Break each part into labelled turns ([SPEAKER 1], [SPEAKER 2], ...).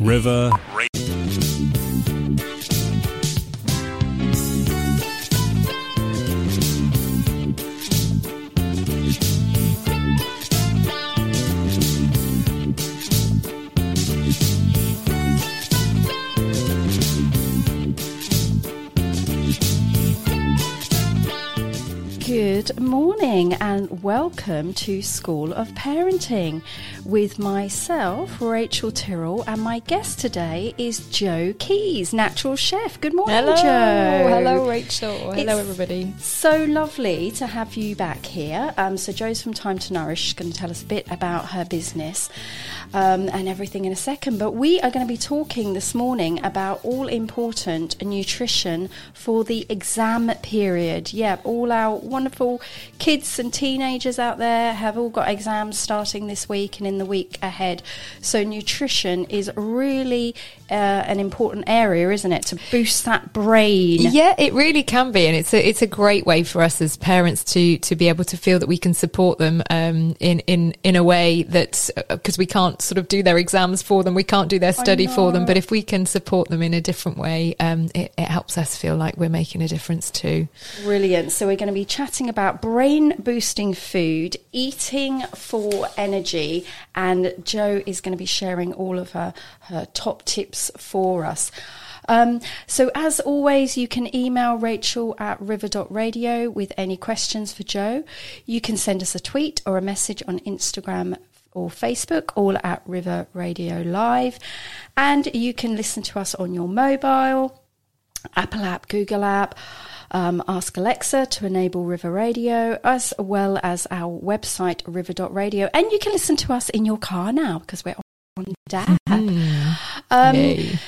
[SPEAKER 1] River.
[SPEAKER 2] Good morning and welcome to School of Parenting with myself, Rachel Tyrrell, and my guest today is Joe Keys, natural chef. Good morning,
[SPEAKER 3] Hello,
[SPEAKER 2] Joe.
[SPEAKER 3] hello, Rachel. Hello,
[SPEAKER 2] It's
[SPEAKER 3] everybody.
[SPEAKER 2] So lovely to have you back here. Um, so, Joe's from Time to Nourish is going to tell us a bit about her business um, and everything in a second. But we are going to be talking this morning about all important nutrition for the exam period. Yeah, all our wonderful kids and teenagers out there have all got exams starting this week and in the week ahead. So, nutrition is really uh, an important area, isn't it, to boost that brain?
[SPEAKER 3] Yeah, it really can be, and it's a it's a great way for us as parents to to be able to feel that we can support them um, in in in a way that because we can't sort of do their exams for them, we can't do their study for them, but if we can support them in a different way, um, it, it helps us feel like we're making a difference too.
[SPEAKER 2] Brilliant. So, we're going to be chatting about brain boosting food, eating for energy, and Joe is going to be sharing all of her, her top tips for us. Um, so, as always, you can email rachel at river.radio with any questions for Joe. You can send us a tweet or a message on Instagram or Facebook, all at River Radio Live. And you can listen to us on your mobile. Apple app, Google app, um, Ask Alexa to enable River Radio, as well as our website, river.radio. And you can listen to us in your car now because we're on DAB. Um,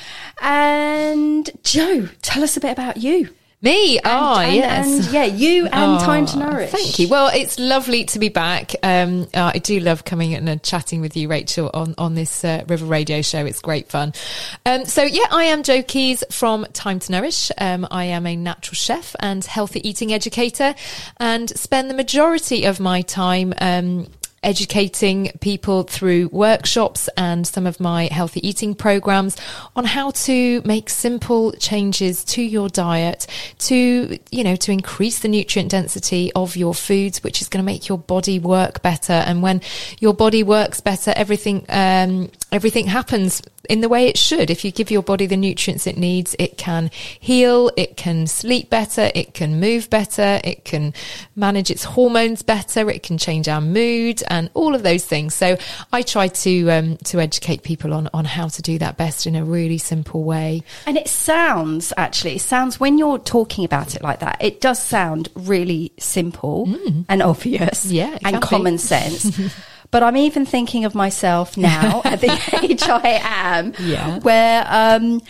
[SPEAKER 2] and Joe, tell us a bit about you.
[SPEAKER 3] Me? oh,
[SPEAKER 2] and,
[SPEAKER 3] yes.
[SPEAKER 2] And, yeah, you and
[SPEAKER 3] Oh,
[SPEAKER 2] Time to Nourish.
[SPEAKER 3] Thank you. Well, it's lovely to be back. Um, uh, I do love coming in and chatting with you, Rachel, on on this uh, River Radio show. It's great fun. Um, so yeah, I am Joe Keys from Time to Nourish. Um, I am a natural chef and healthy eating educator, and spend the majority of my time. Educating people through workshops and some of my healthy eating programs on how to make simple changes to your diet to you know to increase the nutrient density of your foods which is going to make your body work better. And when your body works better everything um, everything happens in the way it should if you give your body the nutrients it needs it can heal it can sleep better it can move better it can manage its hormones better it can change our mood and all of those things so i try to um, to educate people on on how to do that best in a really simple way
[SPEAKER 2] And it sounds actually, it sounds when you're talking about it like that, it does sound really simple and obvious
[SPEAKER 3] Mm. Yeah,
[SPEAKER 2] and common sense. but I'm even thinking of myself now at the age I am,
[SPEAKER 3] Yeah.
[SPEAKER 2] where um,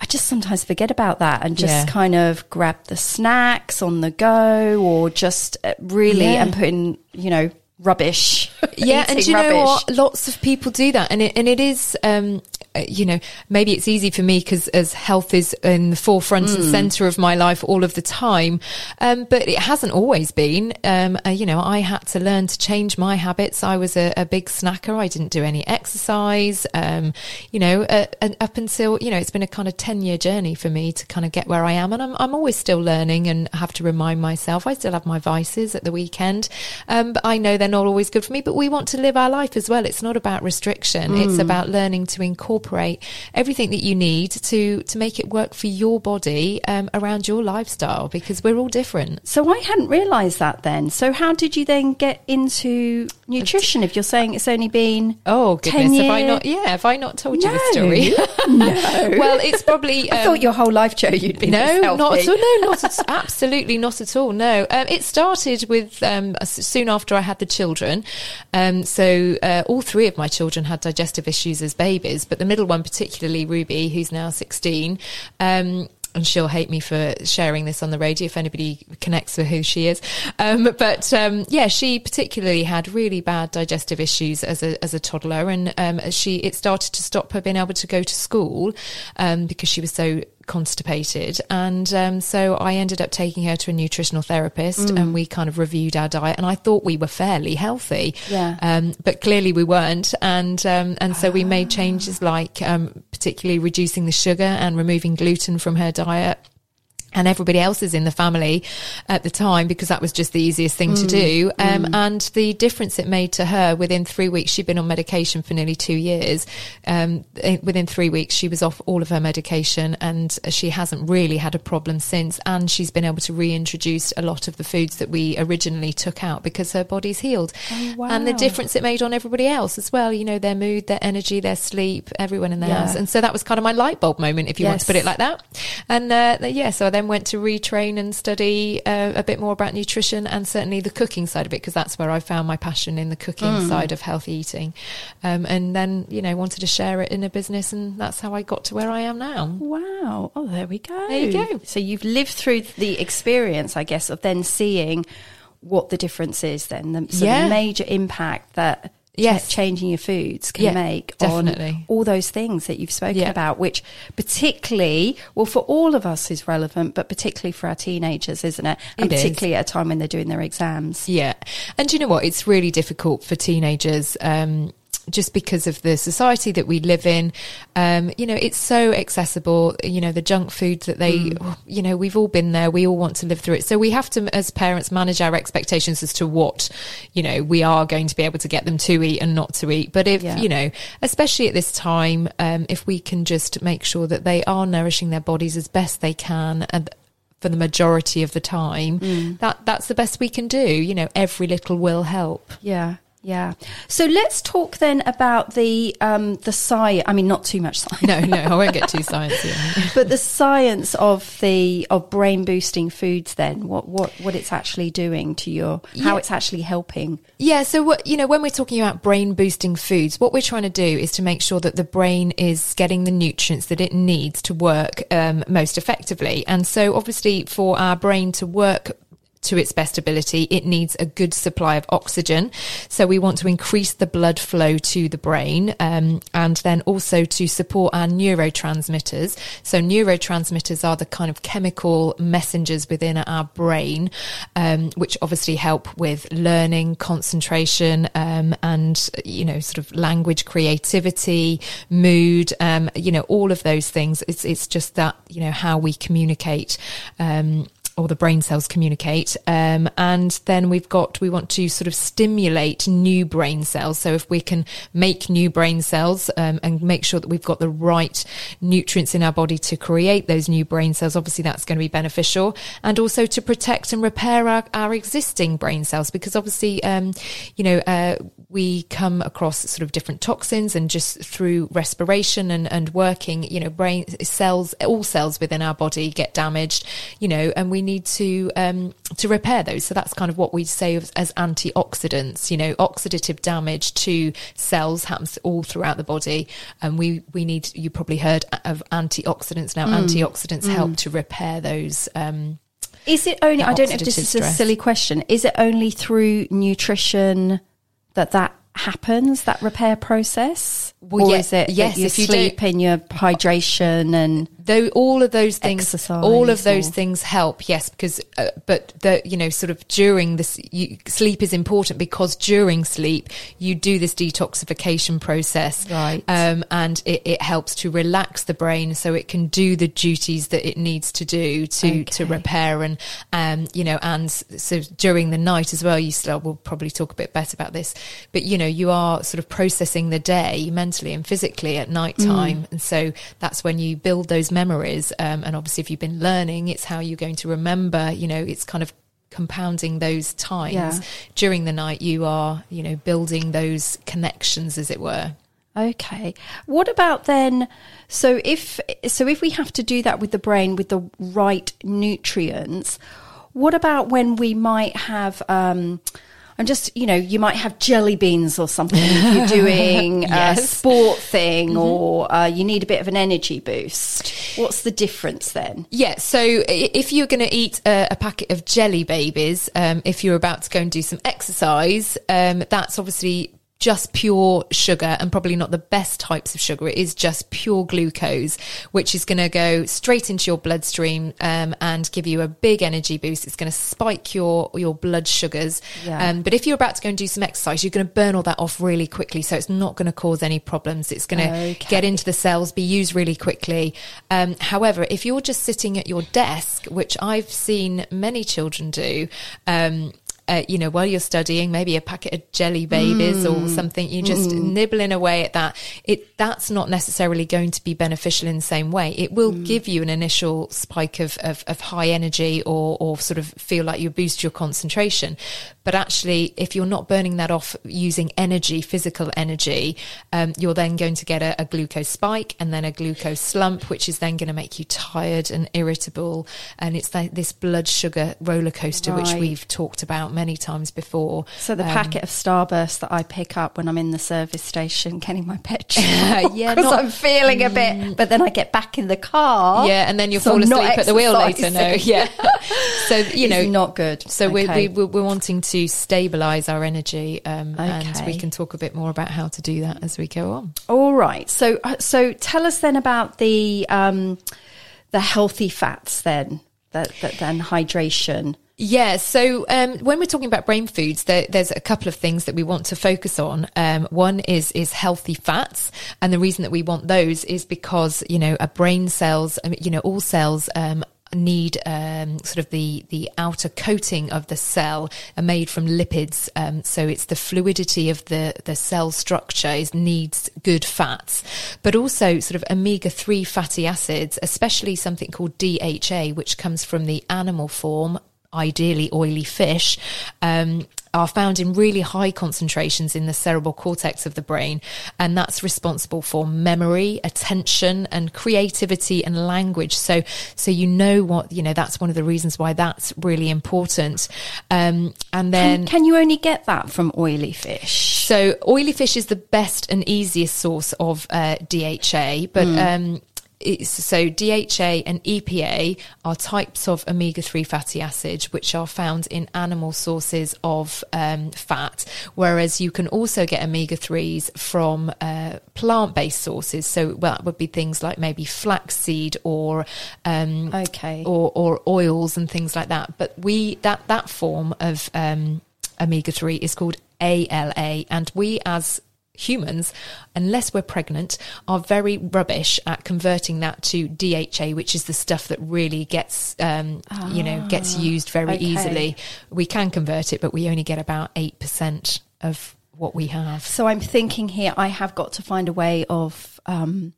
[SPEAKER 2] I just sometimes forget about that and just
[SPEAKER 3] Yeah.
[SPEAKER 2] kind of grab the snacks on the go or just uh, really
[SPEAKER 3] Yeah.
[SPEAKER 2] and put in, you know, rubbish.
[SPEAKER 3] yeah and you know what lots of people do that and it, and it is um you know maybe it's easy for me because as health is in the forefront
[SPEAKER 2] Hmm.
[SPEAKER 3] and center of my life all of the time um but it hasn't always been. Um uh, you know i had to learn to change my habits. I was a, a big snacker. I didn't do any exercise um you know uh, and up until you know it's been a kind of 10 year journey for me to kind of get where i am and i'm, I'm always still learning and have to remind myself. I still have my vices at the weekend um but i know they're not always good for me but we want to live our life as well. It's not about restriction. It's about learning to incorporate everything that you need to to make it work for your body um, around your lifestyle because we're all different
[SPEAKER 2] So I hadn't realised that then. So how did you then get into nutrition if you're saying it's only been
[SPEAKER 3] oh
[SPEAKER 2] 10
[SPEAKER 3] goodness have i not yeah have i not told you the story
[SPEAKER 2] no.
[SPEAKER 3] well it's probably
[SPEAKER 2] I
[SPEAKER 3] um,
[SPEAKER 2] thought your whole life, Joe, you'd been
[SPEAKER 3] No, not at all. No, not at, absolutely not at all. No, um, it started with um, soon after I had the children. Um, so uh, all three of my children had digestive issues as babies, but the middle one, particularly Ruby, who's now sixteen. Um, and she'll hate me for sharing this on the radio if anybody connects with who she is. Um, but um, yeah, she particularly had really bad digestive issues as a as a toddler, and um, she it started to stop her being able to go to school um, because she was so constipated, and um, so I ended up taking her to a nutritional therapist, and we kind of reviewed our diet, and I thought we were fairly healthy,
[SPEAKER 2] Yeah.
[SPEAKER 3] um, but clearly we weren't, and um, and so we made changes like um, particularly reducing the sugar and removing gluten from her diet. And everybody else's in the family at the time because that was just the easiest thing to do. Um, And the difference it made to her within three weeks, she'd been on medication for nearly two years. Um, eh, within three weeks, she was off all of her medication and she hasn't really had a problem since. And she's been able to reintroduce a lot of the foods that we originally took out because her body's healed.
[SPEAKER 2] Oh,
[SPEAKER 3] And the difference it made on everybody else as well, you know, their mood, their energy, their sleep, everyone in the
[SPEAKER 2] Yeah.
[SPEAKER 3] house. And so that was kind of my light bulb moment, if you want to put it like that. And uh, yeah, so I then went to retrain and study uh, a bit more about nutrition and certainly the cooking side of it because that's where I found my passion in the cooking
[SPEAKER 2] Mm.
[SPEAKER 3] side of healthy eating. Um, and then you know wanted to share it in a business, and that's how I got to where I am now.
[SPEAKER 2] Wow. Oh, there we go.
[SPEAKER 3] There you go.
[SPEAKER 2] So you've lived through the experience, I guess, of then seeing what the difference is then, the, so
[SPEAKER 3] Yeah.
[SPEAKER 2] the major impact that
[SPEAKER 3] Yes.
[SPEAKER 2] changing your foods can
[SPEAKER 3] Yeah,
[SPEAKER 2] make
[SPEAKER 3] definitely.
[SPEAKER 2] on all those things that you've spoken
[SPEAKER 3] Yeah.
[SPEAKER 2] about, which particularly, well, for all of us is relevant, but particularly for our teenagers, isn't it? And
[SPEAKER 3] It is.
[SPEAKER 2] particularly at a time when they're doing their exams.
[SPEAKER 3] Yeah. And do you know what? It's really difficult for teenagers. Um, just because of the society that we live in, um, you know, it's so accessible. You know, the junk food that they, you know, we've all been there. We all want to live through it. So we have to, as parents, manage our expectations as to what, you know, we are going to be able to get them to eat and not to eat. But if,
[SPEAKER 2] Yeah.
[SPEAKER 3] you know, especially at this time, um, if we can just make sure that they are nourishing their bodies as best they can and for the majority of the time, that that's the best we can do. You know, every little will help.
[SPEAKER 2] Yeah. Yeah. So let's talk then about the um, the science. I mean, not too much science.
[SPEAKER 3] No, no, I won't get too sciencey.
[SPEAKER 2] but the science of the of brain boosting foods then what what what it's actually doing to your how
[SPEAKER 3] Yeah.
[SPEAKER 2] it's actually helping
[SPEAKER 3] Yeah, so what you know, when we're talking about brain boosting foods, what we're trying to do is to make sure that the brain is getting the nutrients that it needs to work um, most effectively. And so, obviously, for our brain to work to its best ability, it needs a good supply of oxygen. So we want to increase the blood flow to the brain, um, and then also to support our neurotransmitters. So neurotransmitters are the kind of chemical messengers within our brain, um, which obviously help with learning, concentration, um, and you know, sort of language creativity, mood, um, you know, all of those things. It's it's just that you know how we communicate. Or the brain cells communicate. Um, and then we've got, we want to sort of stimulate new brain cells. So if we can make new brain cells um, and make sure that we've got the right nutrients in our body to create those new brain cells, obviously that's going to be beneficial. And also to protect and repair our, our existing brain cells, because obviously, um, you know, uh, we come across sort of different toxins and just through respiration and, and working, you know, brain cells, all cells within our body get damaged, you know, and we need to um, to repair those. So that's kind of what we say as, as antioxidants. You know, oxidative damage to cells happens all throughout the body, and we we need. You probably heard of antioxidants now. Antioxidants help to repair those. Um,
[SPEAKER 2] is it only i don't know if this is a silly question is it only through nutrition that that happens that repair process
[SPEAKER 3] Well,
[SPEAKER 2] or
[SPEAKER 3] yeah,
[SPEAKER 2] is it
[SPEAKER 3] yes, if you
[SPEAKER 2] sleep and your hydration and
[SPEAKER 3] though all of those things
[SPEAKER 2] Exercise
[SPEAKER 3] all of those
[SPEAKER 2] or-
[SPEAKER 3] things help yes because uh, but the you know sort of during this you, sleep is important because during sleep you do this detoxification process
[SPEAKER 2] Right.
[SPEAKER 3] um, and it, it helps to relax the brain so it can do the duties that it needs to do to to repair and um you know and so during the night as well you still will probably talk a bit better about this but you know you are sort of processing the day mentally and physically at night time
[SPEAKER 2] Mm.
[SPEAKER 3] and so that's when you build those memories um, and obviously if you've been learning it's how you're going to remember you know it's kind of compounding those times
[SPEAKER 2] Yeah.
[SPEAKER 3] during the night you are you know building those connections as it were
[SPEAKER 2] Okay. What about then? So if so, if we have to do that with the brain with the right nutrients, what about when we might have? Um, I'm just, you know, you might have jelly beans or something if you're doing a
[SPEAKER 3] Yes. Mm-hmm.
[SPEAKER 2] sport thing, or uh, you need a bit of an energy boost. What's the difference then?
[SPEAKER 3] Yeah, so if you're going to eat a, a packet of jelly babies, um, if you're about to go and do some exercise, um, that's obviously just pure sugar and probably not the best types of sugar. It is just pure glucose, which is going to go straight into your bloodstream um, and give you a big energy boost. It's going to spike your your blood sugars.
[SPEAKER 2] Yeah.
[SPEAKER 3] Um, but if you're about to go and do some exercise, you're going to burn all that off really quickly. So it's not going to cause any problems. It's going to
[SPEAKER 2] Okay.
[SPEAKER 3] get into the cells, be used really quickly. Um, however, if you're just sitting at your desk, which I've seen many children do, um, uh, you know, while you're studying, maybe a packet of jelly babies
[SPEAKER 2] Mm.
[SPEAKER 3] or something, you're just nibbling away at that. It that's not necessarily going to be beneficial in the same way. It will
[SPEAKER 2] Mm.
[SPEAKER 3] give you an initial spike of, of, of high energy or, or sort of feel like you boost your concentration. But actually, if you're not burning that off using energy, physical energy, um, you're then going to get a, a glucose spike and then a glucose slump, which is then going to make you tired and irritable. And it's like this blood sugar roller coaster, which we've talked about many times before.
[SPEAKER 2] So the
[SPEAKER 3] Um,
[SPEAKER 2] packet of Starburst that I pick up when I'm in the service station getting my petrol,
[SPEAKER 3] Yeah,
[SPEAKER 2] because I'm feeling a bit, but then I get back in the car.
[SPEAKER 3] Yeah, and then you'll
[SPEAKER 2] so
[SPEAKER 3] fall asleep at the wheel later. No, yeah. so you know,
[SPEAKER 2] It's not good.
[SPEAKER 3] So
[SPEAKER 2] Okay.
[SPEAKER 3] we, we, we're wanting to stabilise our energy, um, and we can talk a bit more about how to do that as we go on.
[SPEAKER 2] All right. So uh, so tell us then about the um, the healthy fats then that, that then hydration.
[SPEAKER 3] Yeah, so um, when we're talking about brain foods, there, there's a couple of things that we want to focus on. Um, one is is healthy fats, and the reason that we want those is because you know a brain cells, you know, all cells. Um, need um, sort of the the outer coating of the cell are made from lipids um, so it's the fluidity of the the cell structure is needs good fats but also sort of omega-3 fatty acids especially something called DHA which comes from the animal form ideally oily fish, um, are found in really high concentrations in the cerebral cortex of the brain. And that's responsible for memory, attention, and creativity and language. So, so you know what, you know, that's one of the reasons why that's really important. Um, and then.
[SPEAKER 2] Can, can you only get that from oily fish?
[SPEAKER 3] So oily fish is the best and easiest source of uh, DHA, but um, it's, so DHA and EPA are types of omega-3 fatty acids which are found in animal sources of um, fat, whereas you can also get omega-3s from uh, plant-based sources. So well, that would be things like maybe flaxseed or um,
[SPEAKER 2] Okay.
[SPEAKER 3] or, or oils and things like that. But we that that form of um, omega three is called ALA, and we as humans, unless we're pregnant, are very rubbish at converting that to DHA, which is the stuff that really gets, um, you know, gets used very
[SPEAKER 2] Ah, okay.
[SPEAKER 3] easily. We can convert it, but we only get about eight percent of what we have.
[SPEAKER 2] So I'm thinking here, I have got to find a way of um,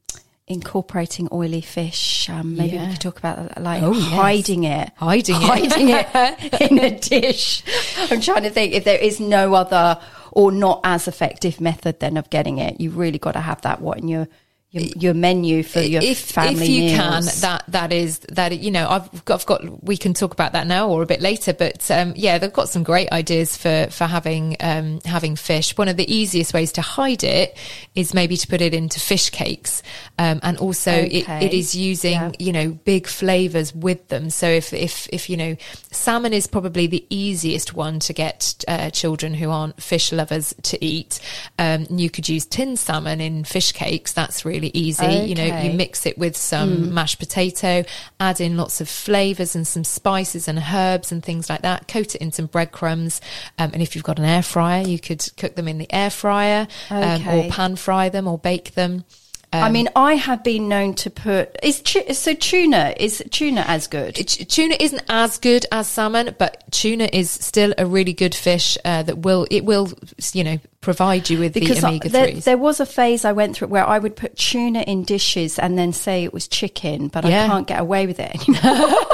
[SPEAKER 2] incorporating oily fish. Um, maybe
[SPEAKER 3] Yeah.
[SPEAKER 2] we could talk about that, like
[SPEAKER 3] Oh, yes.
[SPEAKER 2] hiding it,
[SPEAKER 3] Hiding it.
[SPEAKER 2] hiding it in a dish. I'm trying to think if there is no other or not as effective method then of getting it. You've really got to have that what in your your, your menu for your
[SPEAKER 3] if
[SPEAKER 2] family
[SPEAKER 3] if you
[SPEAKER 2] meals.
[SPEAKER 3] can that that is that you know I've got, I've got we can talk about that now or a bit later but um, yeah they've got some great ideas for for having um, having fish. One of the easiest ways to hide it is maybe to put it into fish cakes um, and also it, it is using
[SPEAKER 2] Yeah.
[SPEAKER 3] you know big flavors with them. So if if if you know salmon is probably the easiest one to get uh, children who aren't fish lovers to eat. Um, you could use tin salmon in fish cakes. That's really easy. You know you mix it with some mashed potato add in lots of flavors and some spices and herbs and things like that. Coat it in some breadcrumbs. Um, and if you've got an air fryer you could cook them in the air fryer um, or pan fry them or bake them.
[SPEAKER 2] I mean, I have been known to put is tu- so tuna is tuna as good.
[SPEAKER 3] T- tuna isn't as good as salmon, but tuna is still a really good fish uh, that will it will you know provide you with
[SPEAKER 2] because
[SPEAKER 3] the omega
[SPEAKER 2] there,
[SPEAKER 3] threes.
[SPEAKER 2] there was a phase I went through where I would put tuna in dishes and then say it was chicken, but
[SPEAKER 3] Yeah.
[SPEAKER 2] I can't get away with it anymore.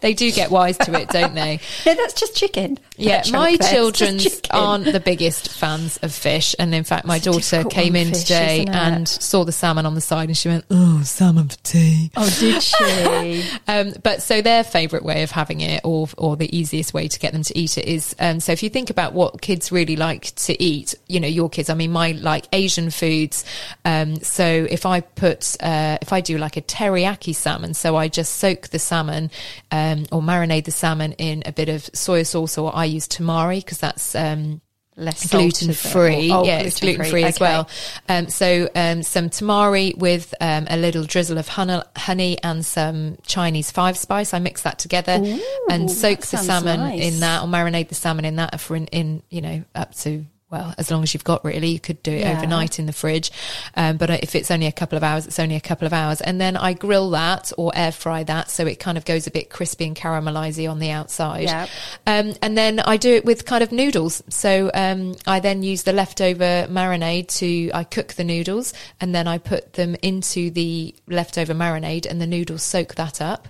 [SPEAKER 3] They do get wise to it, don't they?
[SPEAKER 2] no, that's just chicken.
[SPEAKER 3] Yeah, my
[SPEAKER 2] chunk there, it's just
[SPEAKER 3] children aren't the biggest fans of fish, and in fact, my
[SPEAKER 2] It's
[SPEAKER 3] daughter came in
[SPEAKER 2] fish,
[SPEAKER 3] today and saw the salmon on the side, and she went, "Oh, salmon for tea."
[SPEAKER 2] Oh, did she?
[SPEAKER 3] Um, but so their favourite way of having it, or or the easiest way to get them to eat it, is um, so if you think about what kids really like to eat, you know, your kids. I mean, my like Asian foods. Um, so if I put, uh, if I do like a teriyaki salmon, so I just soak the salmon um, or marinate the salmon in a bit of soy sauce, or I use tamari because that's um,
[SPEAKER 2] Less
[SPEAKER 3] gluten free.
[SPEAKER 2] Oh,
[SPEAKER 3] yeah, it's gluten free as well. Um, so um, some tamari with um, a little drizzle of honey, honey and some Chinese five spice. I mix that together
[SPEAKER 2] Ooh,
[SPEAKER 3] and soak the salmon
[SPEAKER 2] nice.
[SPEAKER 3] in that, or marinate the salmon in that for in, in you know up to. Well, as long as you've got really, you could do it
[SPEAKER 2] Yeah.
[SPEAKER 3] overnight in the fridge. Um, but if it's only a couple of hours, it's only a couple of hours. And then I grill that or air fry that so it kind of goes a bit crispy and caramelizey on the outside.
[SPEAKER 2] Yeah.
[SPEAKER 3] Um, and then I do it with kind of noodles. So um, I then use the leftover marinade to I cook the noodles and then I put them into the leftover marinade and the noodles soak that up.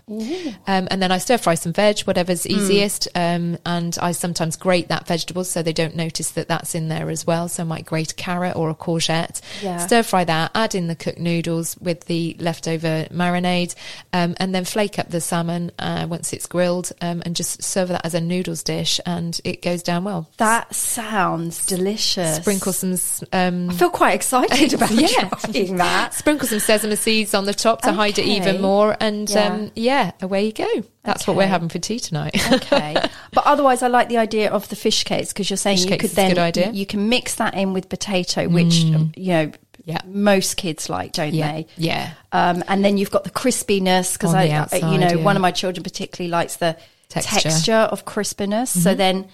[SPEAKER 3] Um, and then I stir fry some veg, whatever's
[SPEAKER 2] Mm.
[SPEAKER 3] easiest. Um, and I sometimes grate that vegetables so they don't notice that that's in there as well. So I might grate a carrot or a courgette,
[SPEAKER 2] Yeah.
[SPEAKER 3] stir fry that, add in the cooked noodles with the leftover marinade, um, and then flake up the salmon uh, once it's grilled, um, and just serve that as a noodles dish, and it goes down well.
[SPEAKER 2] That sounds delicious.
[SPEAKER 3] Sprinkle some um,
[SPEAKER 2] I feel quite excited about
[SPEAKER 3] Yeah.
[SPEAKER 2] trying that.
[SPEAKER 3] sprinkle some sesame seeds on the top to hide it even more, and
[SPEAKER 2] Yeah.
[SPEAKER 3] um, yeah, away you go. That's what we're having for tea tonight.
[SPEAKER 2] okay. But otherwise, I like the idea of the fish cakes because you're saying
[SPEAKER 3] Fish
[SPEAKER 2] you could then
[SPEAKER 3] good idea.
[SPEAKER 2] you can mix that in with potato, which um, you know
[SPEAKER 3] Yeah.
[SPEAKER 2] most kids like, don't
[SPEAKER 3] yeah,
[SPEAKER 2] they?
[SPEAKER 3] yeah.
[SPEAKER 2] Um, and then you've got the crispiness because I, I- you know,
[SPEAKER 3] yeah.
[SPEAKER 2] one of my children particularly likes the
[SPEAKER 3] Texture. Mm-hmm.
[SPEAKER 2] texture, of crispiness. So then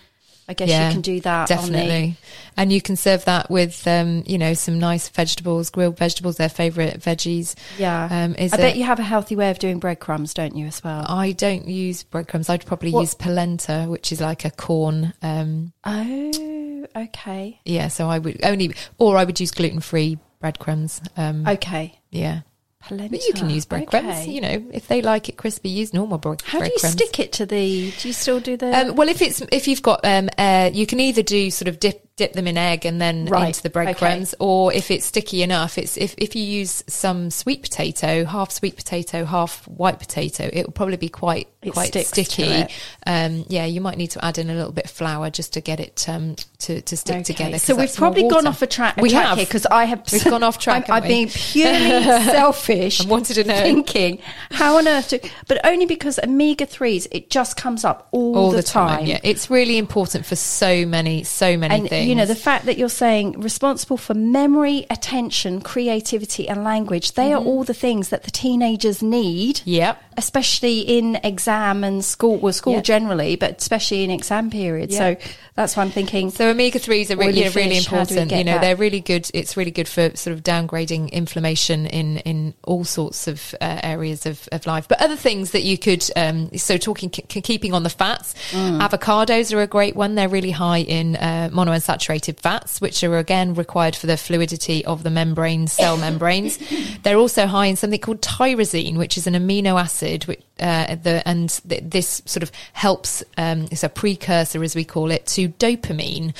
[SPEAKER 2] I guess you can do that
[SPEAKER 3] definitely and you can serve that with um you know some nice vegetables grilled vegetables their favorite veggies
[SPEAKER 2] yeah.
[SPEAKER 3] um is
[SPEAKER 2] I bet you have a healthy way of doing breadcrumbs, don't you, as well?
[SPEAKER 3] I don't use breadcrumbs. I'd probably
[SPEAKER 2] What-
[SPEAKER 3] use polenta, which is like a corn. Um,
[SPEAKER 2] Oh, okay,
[SPEAKER 3] yeah, so I would only, or I would use gluten free breadcrumbs. Um,
[SPEAKER 2] okay.
[SPEAKER 3] yeah,
[SPEAKER 2] Polenta.
[SPEAKER 3] but you can use breadcrumbs.
[SPEAKER 2] Okay.
[SPEAKER 3] You know, if they like it crispy, use normal bre-
[SPEAKER 2] How do you
[SPEAKER 3] breadcrumbs.
[SPEAKER 2] stick it to the? Do you still do the?
[SPEAKER 3] Um, well, if it's if you've got um, uh, you can either do sort of dip dip them in egg and then
[SPEAKER 2] Right,
[SPEAKER 3] into the breadcrumbs, or if it's sticky enough, it's if if you use some sweet potato, half sweet potato, half white potato, it will probably be quite
[SPEAKER 2] It
[SPEAKER 3] quite sticky. Um, yeah, you might need to add in a little bit of flour just to get it um, to to stick
[SPEAKER 2] Okay.
[SPEAKER 3] together.
[SPEAKER 2] So we've probably gone off a track. A
[SPEAKER 3] We
[SPEAKER 2] track
[SPEAKER 3] have.
[SPEAKER 2] because I have.
[SPEAKER 3] We've gone off track,
[SPEAKER 2] I'm
[SPEAKER 3] haven't
[SPEAKER 2] purely selfish.
[SPEAKER 3] I wanted to know.
[SPEAKER 2] Thinking how on earth to, but only because omega threes it just comes up all,
[SPEAKER 3] all
[SPEAKER 2] the, time.
[SPEAKER 3] Yeah, it's really important for so many so many
[SPEAKER 2] And
[SPEAKER 3] things.
[SPEAKER 2] you know the fact that you're saying responsible for memory, attention, creativity, and language. They
[SPEAKER 3] Mm-hmm.
[SPEAKER 2] are all the things that the teenagers need.
[SPEAKER 3] Yep.
[SPEAKER 2] Especially in exam and school, well, school
[SPEAKER 3] Yeah.
[SPEAKER 2] generally, but especially in exam periods.
[SPEAKER 3] Yeah.
[SPEAKER 2] So that's why I'm thinking.
[SPEAKER 3] So omega threes are re-
[SPEAKER 2] Oily
[SPEAKER 3] you know, really
[SPEAKER 2] fish, how do we
[SPEAKER 3] important. You know,
[SPEAKER 2] that?
[SPEAKER 3] they're really good. It's really good for sort of downgrading inflammation in in all sorts of uh, areas of, of life. But other things that you could. Um, so talking k- keeping on the fats,
[SPEAKER 2] Mm.
[SPEAKER 3] avocados are a great one. They're really high in uh, monounsaturated fats, which are again required for the fluidity of the membrane cell membranes. They're also high in something called tyrosine, which is an amino acid, which uh, the and th- this sort of helps. Um, it's a precursor, as we call it, to dopamine,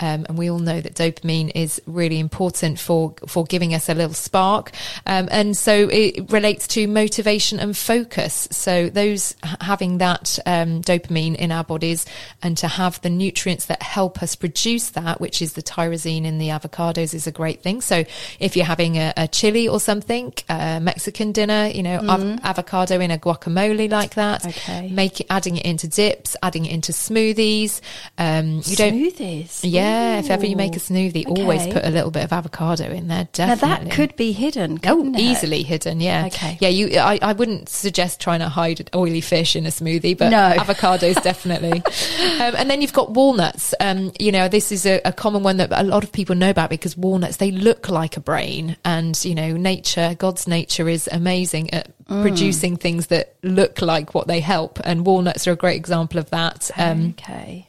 [SPEAKER 3] um, and we all know that dopamine is really important for for giving us a little spark, um, and so it relates to motivation and focus. So those having that um, dopamine in our bodies, and to have the nutrients that help us produce that, which is the tyrosine in the avocados, is a great thing. So if you're having a, a chili or something, a Mexican dinner, you know, av- avocado in a guacamole like that.
[SPEAKER 2] Okay.
[SPEAKER 3] Make it, adding it into dips, adding it into smoothies. Um, you don't.
[SPEAKER 2] Smoothies.
[SPEAKER 3] Yeah, if ever you make a
[SPEAKER 2] Ooh.
[SPEAKER 3] smoothie, always put a little bit of avocado in there.
[SPEAKER 2] Now that could be hidden.
[SPEAKER 3] Oh,
[SPEAKER 2] it?
[SPEAKER 3] easily hidden, yeah.
[SPEAKER 2] Okay.
[SPEAKER 3] Yeah, you. I, I wouldn't suggest trying to hide oily fish in a smoothie, but
[SPEAKER 2] No.
[SPEAKER 3] avocados definitely. um, and then you've got walnuts. Um, you know, this is a, a common one that a lot of people know about because walnuts they look like a brain, and you know, nature, God's nature is amazing at
[SPEAKER 2] Mm.
[SPEAKER 3] producing things that look like what they help, and walnuts are a great example of that. Um,
[SPEAKER 2] okay.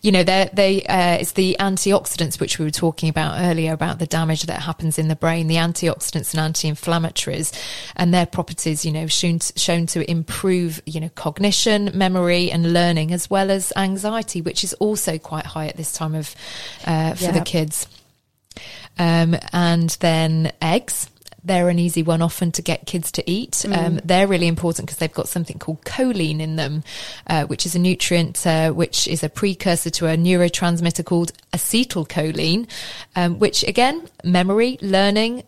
[SPEAKER 3] you know they they uh, it's the antioxidants which we were talking about earlier about the damage that happens in the brain the antioxidants and anti-inflammatories and their properties you know shown to, shown to improve you know cognition memory and learning as well as anxiety which is also quite high at this time of uh, for the kids um, and then eggs. They're an easy one often to get kids to eat. Um, they're really important because they've got something called choline in them, uh, which is a nutrient uh, which is a precursor to a neurotransmitter called acetylcholine, um, which again, memory, learning,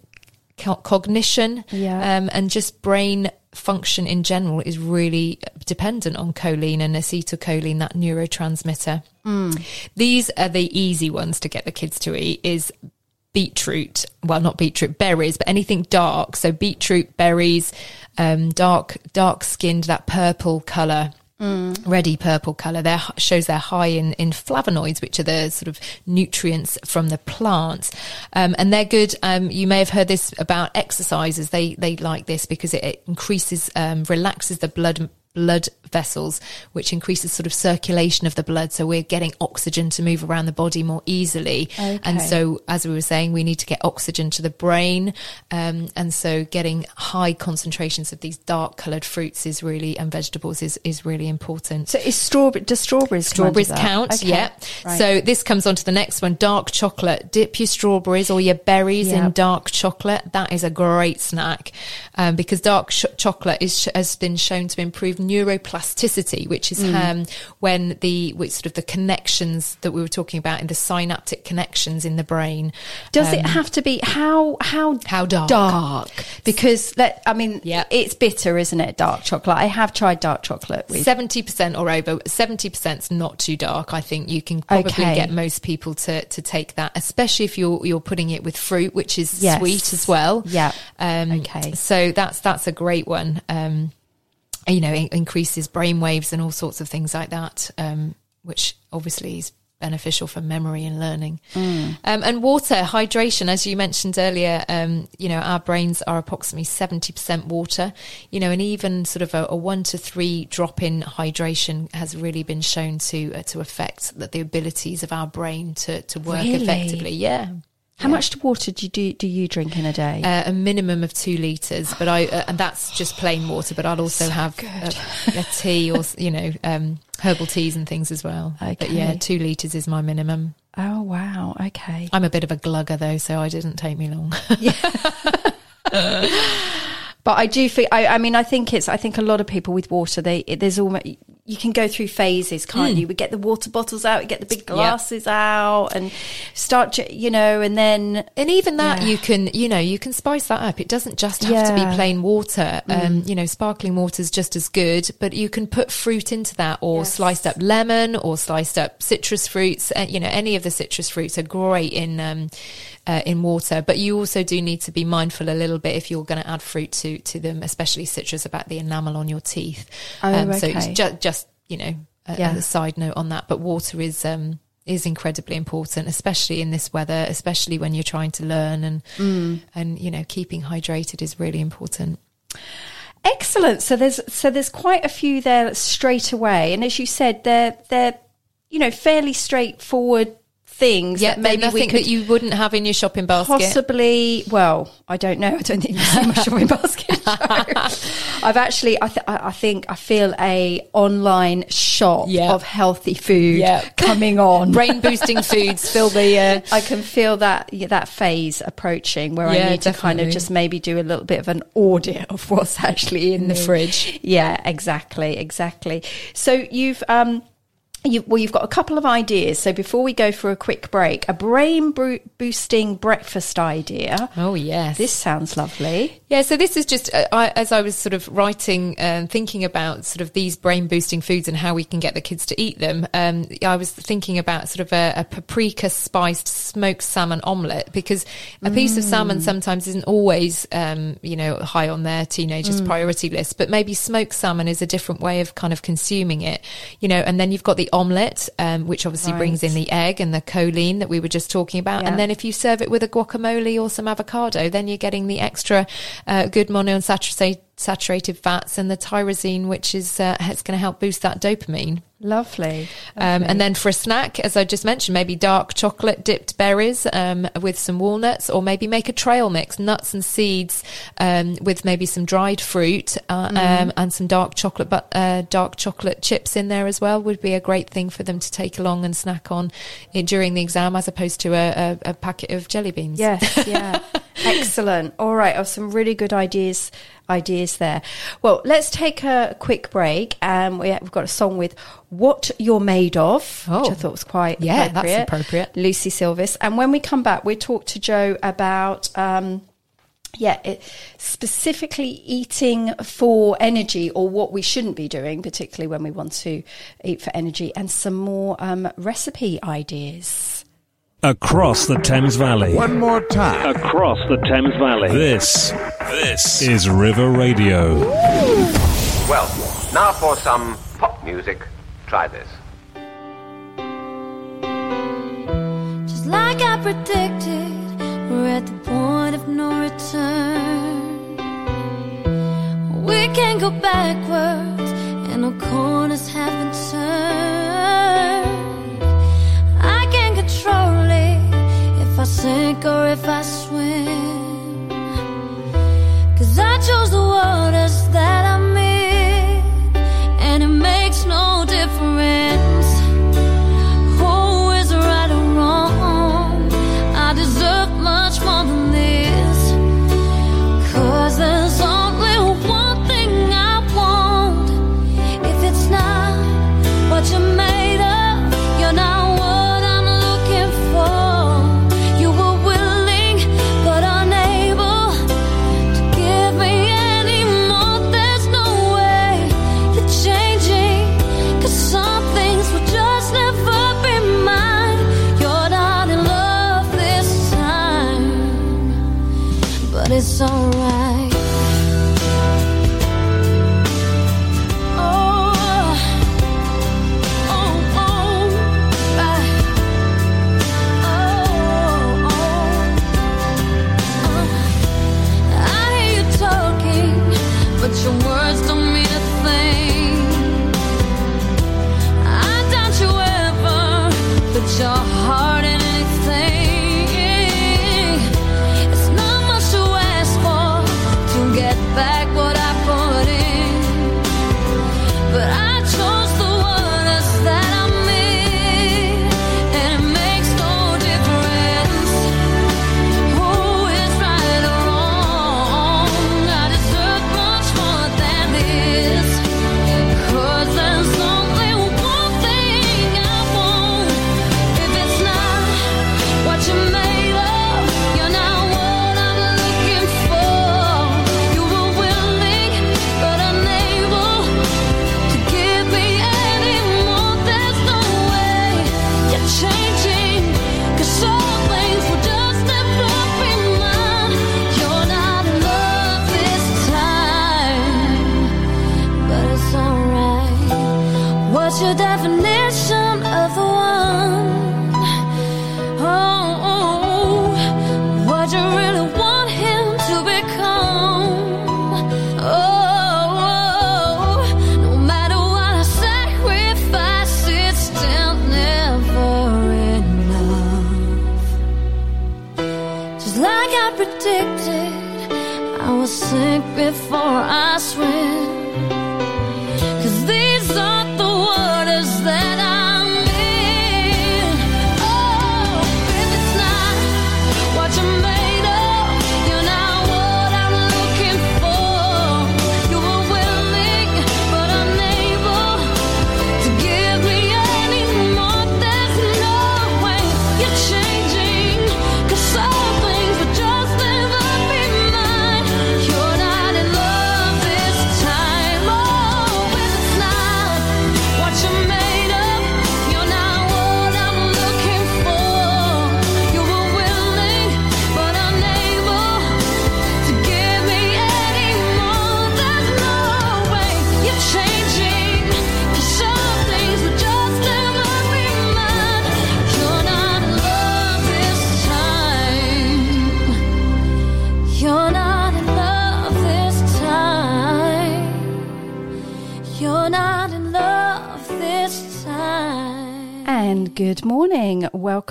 [SPEAKER 3] co- cognition,
[SPEAKER 2] Yeah.
[SPEAKER 3] um, and just brain function in general is really dependent on choline and acetylcholine, that neurotransmitter. These are the easy ones to get the kids to eat. Is beetroot, well, not beetroot, berries, but anything dark. So beetroot, berries, um, dark, dark skinned, that purple color. Ready purple color. There shows they're high in, in flavonoids, which are the sort of nutrients from the plants, um, and they're good. Um, you may have heard this about exercises. They they like this because it, it increases, um, relaxes the blood blood vessels, which increases sort of circulation of the blood. So we're getting oxygen to move around the body more easily. And so, as we were saying, we need to get oxygen to the brain. Um, and so getting high concentrations of these dark coloured fruits is really, and vegetables is, is really important.
[SPEAKER 2] So is strawberry? Does strawberries
[SPEAKER 3] Strawberries count,
[SPEAKER 2] Okay.
[SPEAKER 3] yeah.
[SPEAKER 2] Right.
[SPEAKER 3] So this comes on to the next one dark chocolate. Dip your strawberries or your berries
[SPEAKER 2] Yeah.
[SPEAKER 3] in dark chocolate. That is a great snack um, because dark sh- chocolate is, has been shown to improve neuroplasticity, which is
[SPEAKER 2] Mm.
[SPEAKER 3] um, when the which sort of the connections that we were talking about in the synaptic connections in the brain.
[SPEAKER 2] Does
[SPEAKER 3] um,
[SPEAKER 2] it have to be how how
[SPEAKER 3] How dark?
[SPEAKER 2] Dark because that I mean,
[SPEAKER 3] Yeah.
[SPEAKER 2] it's bitter, isn't it? Dark chocolate. I have tried dark chocolate.
[SPEAKER 3] Seventy percent or over. Seventy percent's not too dark. I think you can probably
[SPEAKER 2] Okay.
[SPEAKER 3] get most people to to take that, especially if you're you're putting it with fruit, which is
[SPEAKER 2] Yes.
[SPEAKER 3] sweet as well.
[SPEAKER 2] Yeah.
[SPEAKER 3] Um,
[SPEAKER 2] Okay.
[SPEAKER 3] So that's that's a great one. Um, you know, it increases brain waves and all sorts of things like that, um, which obviously is beneficial for memory and learning.
[SPEAKER 2] Mm.
[SPEAKER 3] Um, and water, hydration, as you mentioned earlier, um, you know, our brains are approximately 70% water, you know, and even sort of a, a one to three drop in hydration has really been shown to, uh, to affect the, the abilities of our brain to, to work
[SPEAKER 2] Really?
[SPEAKER 3] effectively. Yeah.
[SPEAKER 2] How much water do you do, do you drink in a day?
[SPEAKER 3] Uh, a minimum of two liters, but I uh, and that's just plain water. But I'd also have a, a tea or you know um, herbal teas and things as well. But yeah, two liters is my minimum.
[SPEAKER 2] oh wow, okay.
[SPEAKER 3] I'm a bit of a glugger though, so I didn't take me long.
[SPEAKER 2] But I do feel. I, I mean, I think it's. I think a lot of people with water, they it, there's almost you can go through phases, can't
[SPEAKER 3] Hmm.
[SPEAKER 2] you? We get the water bottles out, we get the big glasses out, and start, you know, and then
[SPEAKER 3] And even that,
[SPEAKER 2] Yeah.
[SPEAKER 3] you can, you know, you can spice that up. It doesn't just have to
[SPEAKER 2] Yeah. Mm.
[SPEAKER 3] be plain water. Um, you know, sparkling water is just as good, but you can put fruit into that or
[SPEAKER 2] Yes.
[SPEAKER 3] sliced up lemon or sliced up citrus fruits. Uh, you know, any of the citrus fruits are great in, um, uh, in water, but you also do need to be mindful a little bit if you're going to add fruit to, to them, especially citrus about the enamel on your teeth.
[SPEAKER 2] Oh,
[SPEAKER 3] So it's
[SPEAKER 2] okay.
[SPEAKER 3] ju- just, you know, a,
[SPEAKER 2] Yeah.
[SPEAKER 3] a side note on that, but water is, um, is incredibly important, especially in this weather, especially when you're trying to learn and
[SPEAKER 2] Mm.
[SPEAKER 3] and you know keeping hydrated is really important.
[SPEAKER 2] excellent. So there's so there's quite a few there straight away, and as you said, they're they're you know fairly straightforward things.
[SPEAKER 3] Yeah,
[SPEAKER 2] that maybe
[SPEAKER 3] nothing
[SPEAKER 2] we could
[SPEAKER 3] that you wouldn't have in your shopping basket.
[SPEAKER 2] possibly well i don't know i don't think you see my shopping basket i've actually I, th- I think i feel a online shop
[SPEAKER 3] Yeah.
[SPEAKER 2] of healthy food
[SPEAKER 3] Yeah.
[SPEAKER 2] coming on
[SPEAKER 3] Brain boosting foods fill the. Uh,
[SPEAKER 2] I can feel that yeah, that phase approaching where I need to kind of just maybe do a little bit of an audit of what's actually in,
[SPEAKER 3] In the fridge.
[SPEAKER 2] Yeah, exactly, exactly. So you've um you well you've got a couple of ideas. So before we go for a quick break, a brain boosting breakfast idea.
[SPEAKER 3] oh yes,
[SPEAKER 2] This sounds lovely.
[SPEAKER 3] Yeah, so this is just uh, I, as I was sort of writing and thinking about sort of these brain boosting foods and how we can get the kids to eat them. Um, I was thinking about sort of a, a paprika spiced smoked salmon omelette because a piece of salmon sometimes isn't always um, you know high on their teenagers' priority list, but maybe smoked salmon is a different way of kind of consuming it, you know. And then you've got the omelette, um, which obviously brings in the egg and the choline that we were just talking about,
[SPEAKER 2] Yeah.
[SPEAKER 3] and then if you serve it with a guacamole or some avocado, then you're getting the extra uh, good monounsaturated saturated fats and the tyrosine, which is uh, it's going to help boost that dopamine.
[SPEAKER 2] Lovely.
[SPEAKER 3] Um,
[SPEAKER 2] lovely.
[SPEAKER 3] and then for a snack, as I just mentioned, maybe dark chocolate dipped berries um, with some walnuts, or maybe make a trail mix, nuts and seeds um, with maybe some dried fruit uh, um, and some dark chocolate, but uh, dark chocolate chips in there as well would be a great thing for them to take along and snack on in, during the exam, as opposed to a, a, a packet of jelly beans.
[SPEAKER 2] Yes, yeah. Excellent. All right, oh, some really good ideas ideas there. Well, let's take a quick break. Um, we, we've got a song with "What You're Made Of," which
[SPEAKER 3] Oh.
[SPEAKER 2] I thought was quite
[SPEAKER 3] Yeah, that's
[SPEAKER 2] appropriate.
[SPEAKER 3] appropriate.
[SPEAKER 2] Lucy Silvas. And when we come back, we'll talk to Joe about. Um, yeah, it, specifically eating for energy or what we shouldn't be doing, particularly when we want to eat for energy, and some more um, recipe ideas.
[SPEAKER 1] Across the Thames Valley.
[SPEAKER 4] One more time.
[SPEAKER 1] Across the Thames Valley. This, this is River Radio.
[SPEAKER 5] Well, now for some pop music. Try this.
[SPEAKER 6] Just like I predicted, we're at the point of no return. We can't go backwards, and no corners have been turned. I can't control it if I sink or if I swim.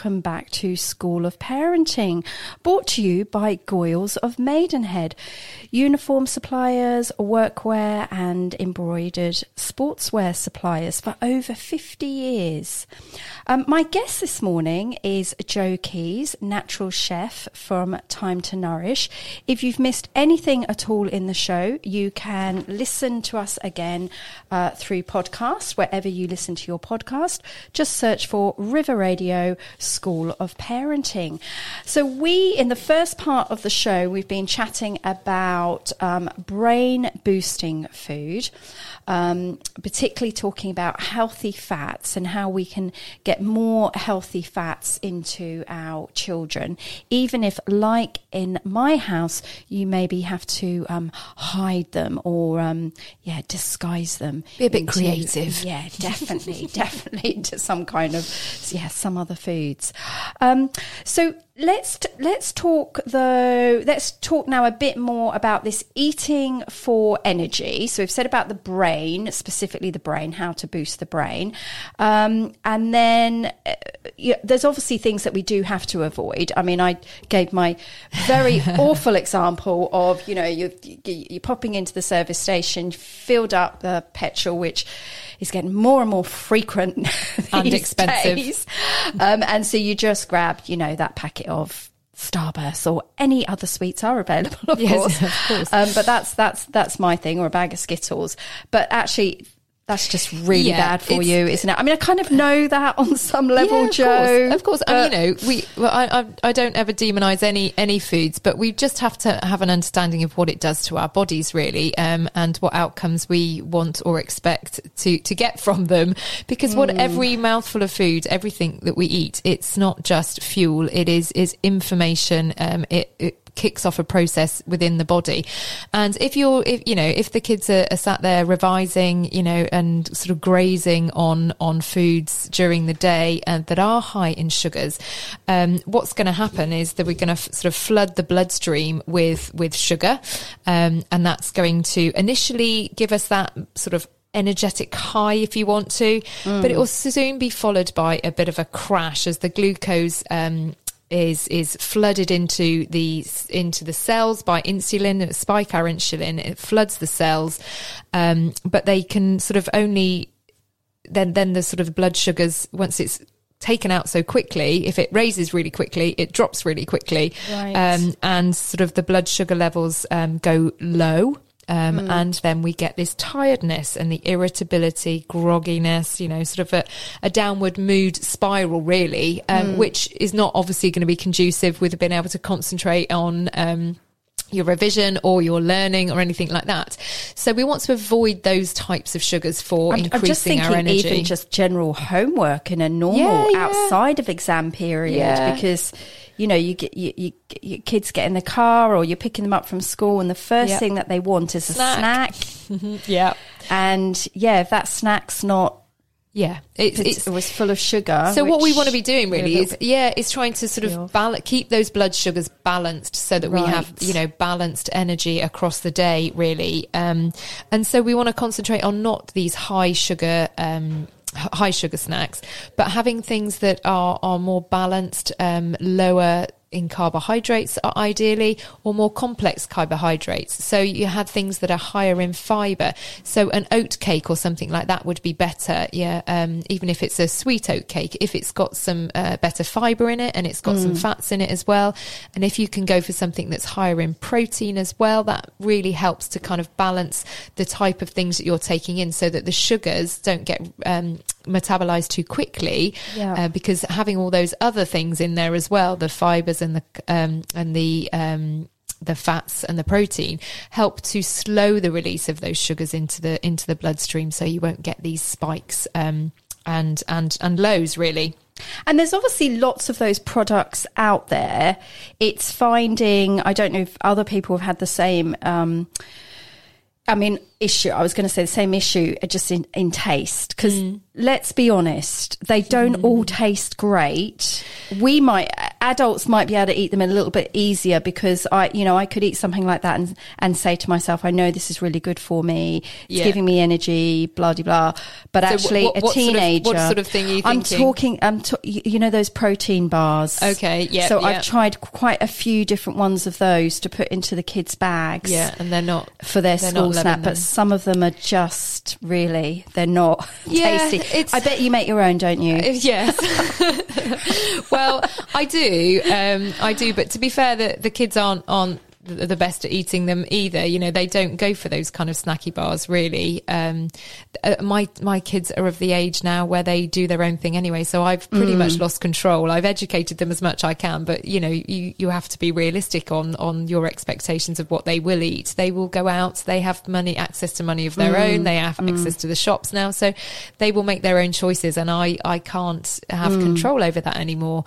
[SPEAKER 2] Welcome back to School of Parenting, brought to you by Goyles of Maidenhead, uniform suppliers, workwear, and embroidered sportswear suppliers for over 50 years. Um, my guest this morning is Joe Keys, natural chef from Time to Nourish. If you've missed anything at all in the show, you can listen to us again uh, through podcasts, wherever you listen to your podcast. Just search for River Radio School of Parenting. So, we, in the first part of the show, we've been chatting about um, brain boosting food, um, particularly talking about healthy fats and how we can get more healthy fats into our children, even if, like in my house, you maybe have to um, hide them or, um, yeah, disguise them.
[SPEAKER 3] Be a bit
[SPEAKER 2] into-
[SPEAKER 3] creative.
[SPEAKER 2] Yeah, definitely, definitely into some kind of yeah, some other foods. Um, so let's t- let's talk though. Let's talk now a bit more about this eating for energy. So we've said about the brain, specifically the brain, how to boost the brain, um, and then uh, yeah, there's obviously things that we do have to avoid. I mean, I gave my very awful example of you know you you're popping into the service station, filled up the petrol, which is getting more and more frequent
[SPEAKER 3] And expensive.
[SPEAKER 2] Um, and so you just grab, you know, that packet of Starburst or any other sweets are available, of
[SPEAKER 3] Yes,
[SPEAKER 2] course.
[SPEAKER 3] of course.
[SPEAKER 2] Um, but that's that's that's my thing, or a bag of Skittles. But actually. That's just really
[SPEAKER 3] Yeah,
[SPEAKER 2] bad for you, isn't it? I mean, I kind of know that on some level,
[SPEAKER 3] yeah, of
[SPEAKER 2] Joe.
[SPEAKER 3] Course, of course. I you know, we. Well, I, I, I don't ever demonize any any foods, but we just have to have an understanding of what it does to our bodies, really, um, and what outcomes we want or expect to to get from them. Because what
[SPEAKER 2] Mm.
[SPEAKER 3] every mouthful of food, everything that we eat, it's not just fuel. It is is information. Um, it, it kicks off a process within the body. And if you're, if, you know, if the kids are, are sat there revising, you know, and sort of grazing on, on foods during the day and that are high in sugars, um, what's going to happen is that we're going to f- sort of flood the bloodstream with, with sugar. Um, and that's going to initially give us that sort of energetic high if you want to, but it will soon be followed by a bit of a crash as the glucose, um, is is flooded into the into the cells by insulin spike our insulin it floods the cells um, but they can sort of only then then the sort of blood sugars once it's taken out so quickly if it raises really quickly it drops really quickly
[SPEAKER 2] Right.
[SPEAKER 3] um, and sort of the blood sugar levels um, go low um, and then we get this tiredness and the irritability, grogginess, you know, sort of a, a downward mood spiral, really, um, which is not obviously going to be conducive with being able to concentrate on um, your revision or your learning or anything like that. So we want to avoid those types of sugars for
[SPEAKER 2] I'm,
[SPEAKER 3] increasing
[SPEAKER 2] I'm just thinking
[SPEAKER 3] our energy.
[SPEAKER 2] even just general homework in a normal
[SPEAKER 3] Yeah, yeah.
[SPEAKER 2] outside of exam period
[SPEAKER 3] Yeah.
[SPEAKER 2] because you know you get you, you, your kids get in the car or you're picking them up from school and the first
[SPEAKER 3] Yep.
[SPEAKER 2] thing that they want is a
[SPEAKER 3] Snack.
[SPEAKER 2] snack
[SPEAKER 3] yeah.
[SPEAKER 2] and yeah if that snack's not
[SPEAKER 3] Yeah. It's, it's,
[SPEAKER 2] it was full of sugar
[SPEAKER 3] So what we want to be doing really is, yeah, is trying to sort of bal- keep those blood sugars balanced so that we have, you know, balanced energy across the day, really. Um, and so we want to concentrate on not these high sugar, um, high sugar snacks, but having things that are, are more balanced, um, lower in carbohydrates uh, ideally or more complex carbohydrates. So you have things that are higher in fiber. So an oat cake or something like that would be better yeah um, even if it's a sweet oat cake if it's got some uh, better fiber in it and it's got some fats in it as well. And if you can go for something that's higher in protein as well that really helps to kind of balance the type of things that you're taking in so that the sugars don't get um, metabolized too quickly
[SPEAKER 2] Yeah.
[SPEAKER 3] uh, because having all those other things in there as well, the fibers and the um, and the um, the fats and the protein help to slow the release of those sugars into the into the bloodstream, so you won't get these spikes um, and and and lows really.
[SPEAKER 2] And there's obviously lots of those products out there. It's finding, I don't know if other people have had the same, um, I mean, issue. I was going to say the same issue, uh, just in, in taste. Because mm. let's be honest, they don't all mm. taste great. We might, uh, adults might be able to eat them a little bit easier because I, you know, I could eat something like that and, and say to myself, I know this is really good for me. It's
[SPEAKER 3] Yeah.
[SPEAKER 2] giving me energy, blah, blah, blah. But
[SPEAKER 3] So
[SPEAKER 2] actually,
[SPEAKER 3] what-
[SPEAKER 2] a
[SPEAKER 3] what sort of-
[SPEAKER 2] teenager.
[SPEAKER 3] what sort of thing you
[SPEAKER 2] I'm
[SPEAKER 3] thinking?
[SPEAKER 2] talking, I'm t- you know, those protein bars.
[SPEAKER 3] Okay, yeah,
[SPEAKER 2] So
[SPEAKER 3] yeah.
[SPEAKER 2] I've tried quite a few different ones of those to put into the kids' bags
[SPEAKER 3] Yeah, and they're not
[SPEAKER 2] for their school snack, but. Some of them are just really they're not
[SPEAKER 3] Yeah,
[SPEAKER 2] tasty. I bet you make your own, don't you?
[SPEAKER 3] Yes. well, I do. Um, I do. But to be fair, the, the kids aren't aren't the the best at eating them either. You know, they don't go for those kind of snacky bars really. Um, uh, my my kids are of the age now where they do their own thing anyway, so I've pretty
[SPEAKER 2] Mm.
[SPEAKER 3] much lost control. I've educated them as much I can, but you know, you you have to be realistic on on your expectations of what they will eat. They will go out. They have money access to money of
[SPEAKER 2] Mm.
[SPEAKER 3] their own. They have access to the shops now, so they will make their own choices, and I I can't have control over that anymore.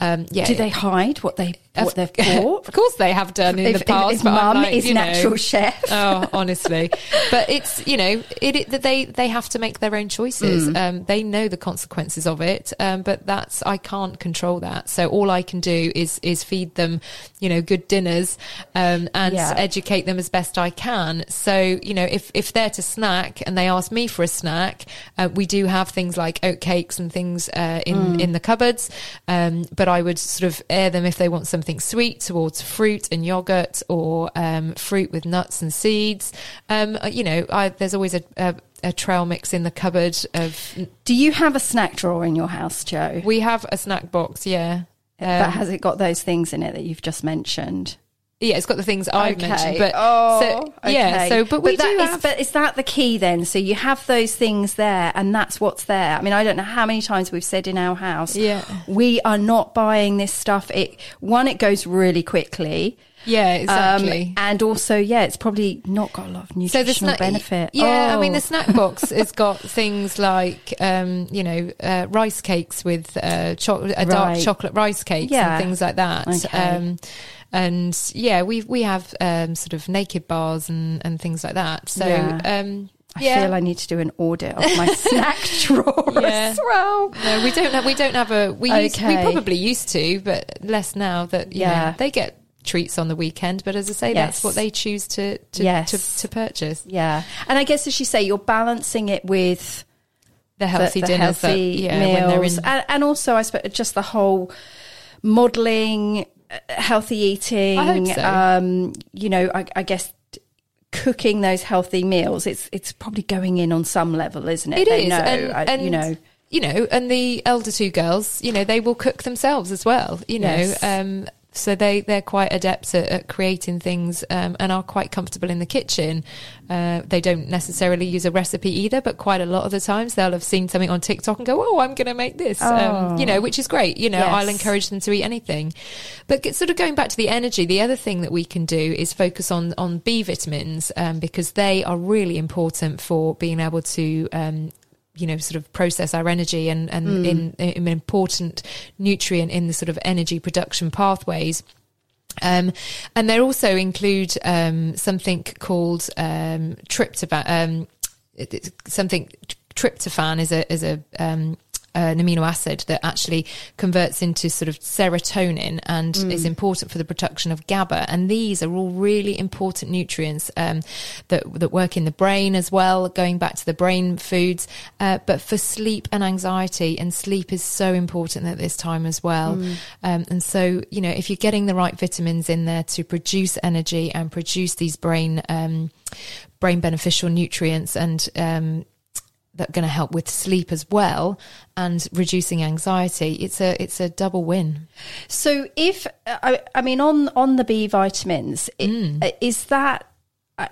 [SPEAKER 3] Um, yeah,
[SPEAKER 2] Mm. Do they hide what they what they've bought?
[SPEAKER 3] of course, they have done in
[SPEAKER 2] if,
[SPEAKER 3] the past.
[SPEAKER 2] if
[SPEAKER 3] but
[SPEAKER 2] mum
[SPEAKER 3] like,
[SPEAKER 2] is
[SPEAKER 3] you know,
[SPEAKER 2] natural chef.
[SPEAKER 3] oh, honestly, but it's you know it, it they they have to make their own choices.
[SPEAKER 2] Mm.
[SPEAKER 3] Um, they know the consequences of it, um, but that's I can't control that. So all I can do is is feed them, you know, good dinners, um, and
[SPEAKER 2] Yeah.
[SPEAKER 3] educate them as best I can. So you know, if if they're to snack and they ask me for a snack, uh, we do have things like oat cakes and things uh, in
[SPEAKER 2] Mm.
[SPEAKER 3] in the cupboards. Um, but I would sort of air them if they want something sweet towards fruit and yogurt or um, fruit with nuts and seeds. Um, uh, you know, I, there's always a, a, a trail mix in the cupboard of.
[SPEAKER 2] Do you have a snack drawer in your house, Joe?
[SPEAKER 3] We have a snack box, yeah.
[SPEAKER 2] but
[SPEAKER 3] Um,
[SPEAKER 2] has it got those things in it that you've just mentioned?
[SPEAKER 3] Yeah, it's got the things I've
[SPEAKER 2] Okay.
[SPEAKER 3] mentioned, but
[SPEAKER 2] oh,
[SPEAKER 3] so, yeah.
[SPEAKER 2] okay.
[SPEAKER 3] So, but we
[SPEAKER 2] that
[SPEAKER 3] do
[SPEAKER 2] is-
[SPEAKER 3] have.
[SPEAKER 2] but is that the key then? So you have those things there, and that's what's there. I mean, I don't know how many times we've said in our house,
[SPEAKER 3] Yeah.
[SPEAKER 2] we are not buying this stuff. It one, it goes really quickly.
[SPEAKER 3] yeah,
[SPEAKER 2] Um,
[SPEAKER 3] exactly.
[SPEAKER 2] and also, yeah, it's probably not got a lot of
[SPEAKER 3] So
[SPEAKER 2] nutritional
[SPEAKER 3] the snack,
[SPEAKER 2] benefit.
[SPEAKER 3] yeah. I mean,
[SPEAKER 2] Oh.
[SPEAKER 3] the snack box has got things like, um, you know, uh, rice cakes with uh, cho- a dark
[SPEAKER 2] Right.
[SPEAKER 3] chocolate rice cakes
[SPEAKER 2] Yeah.
[SPEAKER 3] and things like that.
[SPEAKER 2] Okay.
[SPEAKER 3] Um, and yeah, we we have um, sort of Nakd bars and, and things like that. So
[SPEAKER 2] Yeah.
[SPEAKER 3] um,
[SPEAKER 2] I
[SPEAKER 3] yeah.
[SPEAKER 2] feel I need to do an audit of my snack drawer
[SPEAKER 3] Yeah.
[SPEAKER 2] as well.
[SPEAKER 3] no, we don't have. We don't have a. We used, we probably used to, but less now. That you
[SPEAKER 2] Yeah.
[SPEAKER 3] know, they get treats on the weekend, but as I say,
[SPEAKER 2] Yes.
[SPEAKER 3] that's what they choose to to,
[SPEAKER 2] Yes.
[SPEAKER 3] to to purchase.
[SPEAKER 2] Yeah, and I guess as you say, you're balancing it with
[SPEAKER 3] The healthy
[SPEAKER 2] the, the
[SPEAKER 3] dinners,
[SPEAKER 2] healthy
[SPEAKER 3] that, yeah,
[SPEAKER 2] meals,
[SPEAKER 3] in
[SPEAKER 2] and, and also I suppose just the whole modelling uh, healthy eating.
[SPEAKER 3] So.
[SPEAKER 2] Um, you know, I, I guess cooking those healthy meals. It's it's probably going in on some level, isn't it?
[SPEAKER 3] It
[SPEAKER 2] They
[SPEAKER 3] is,
[SPEAKER 2] know,
[SPEAKER 3] and,
[SPEAKER 2] I-
[SPEAKER 3] and
[SPEAKER 2] you know.
[SPEAKER 3] you know, and the elder two girls, you know, they will cook themselves as well. You know,
[SPEAKER 2] Yes.
[SPEAKER 3] um, so they they're quite adept at, at creating things um, and are quite comfortable in the kitchen. Uh, they don't necessarily use a recipe either, but quite a lot of the times they'll have seen something on TikTok and go, "Oh, I'm going to make this," um, you know, which is great. You know,
[SPEAKER 2] Yes.
[SPEAKER 3] I'll encourage them to eat anything. But sort of going back to the energy, the other thing that we can do is focus on on B vitamins um, because they are really important for being able to. You know, sort of process our energy and, and in, in an important nutrient in the sort of energy production pathways. Um, and they also include um, something called um, tryptophan. Um, something tryptophan is a is a um, an amino acid that actually converts into sort of serotonin and is important for the production of GABA. And these are all really important nutrients um, that that work in the brain as well. Going back to the brain foods, uh, but for sleep and anxiety, and sleep is so important at this time as well. Um, and so, you know, if you're getting the right vitamins in there to produce energy and produce these brain um, brain beneficial nutrients and um, that are going to help with sleep as well and reducing anxiety. It's a it's a double win.
[SPEAKER 2] So if I, I mean on on the B vitamins,
[SPEAKER 3] Mm.
[SPEAKER 2] uh, is that I,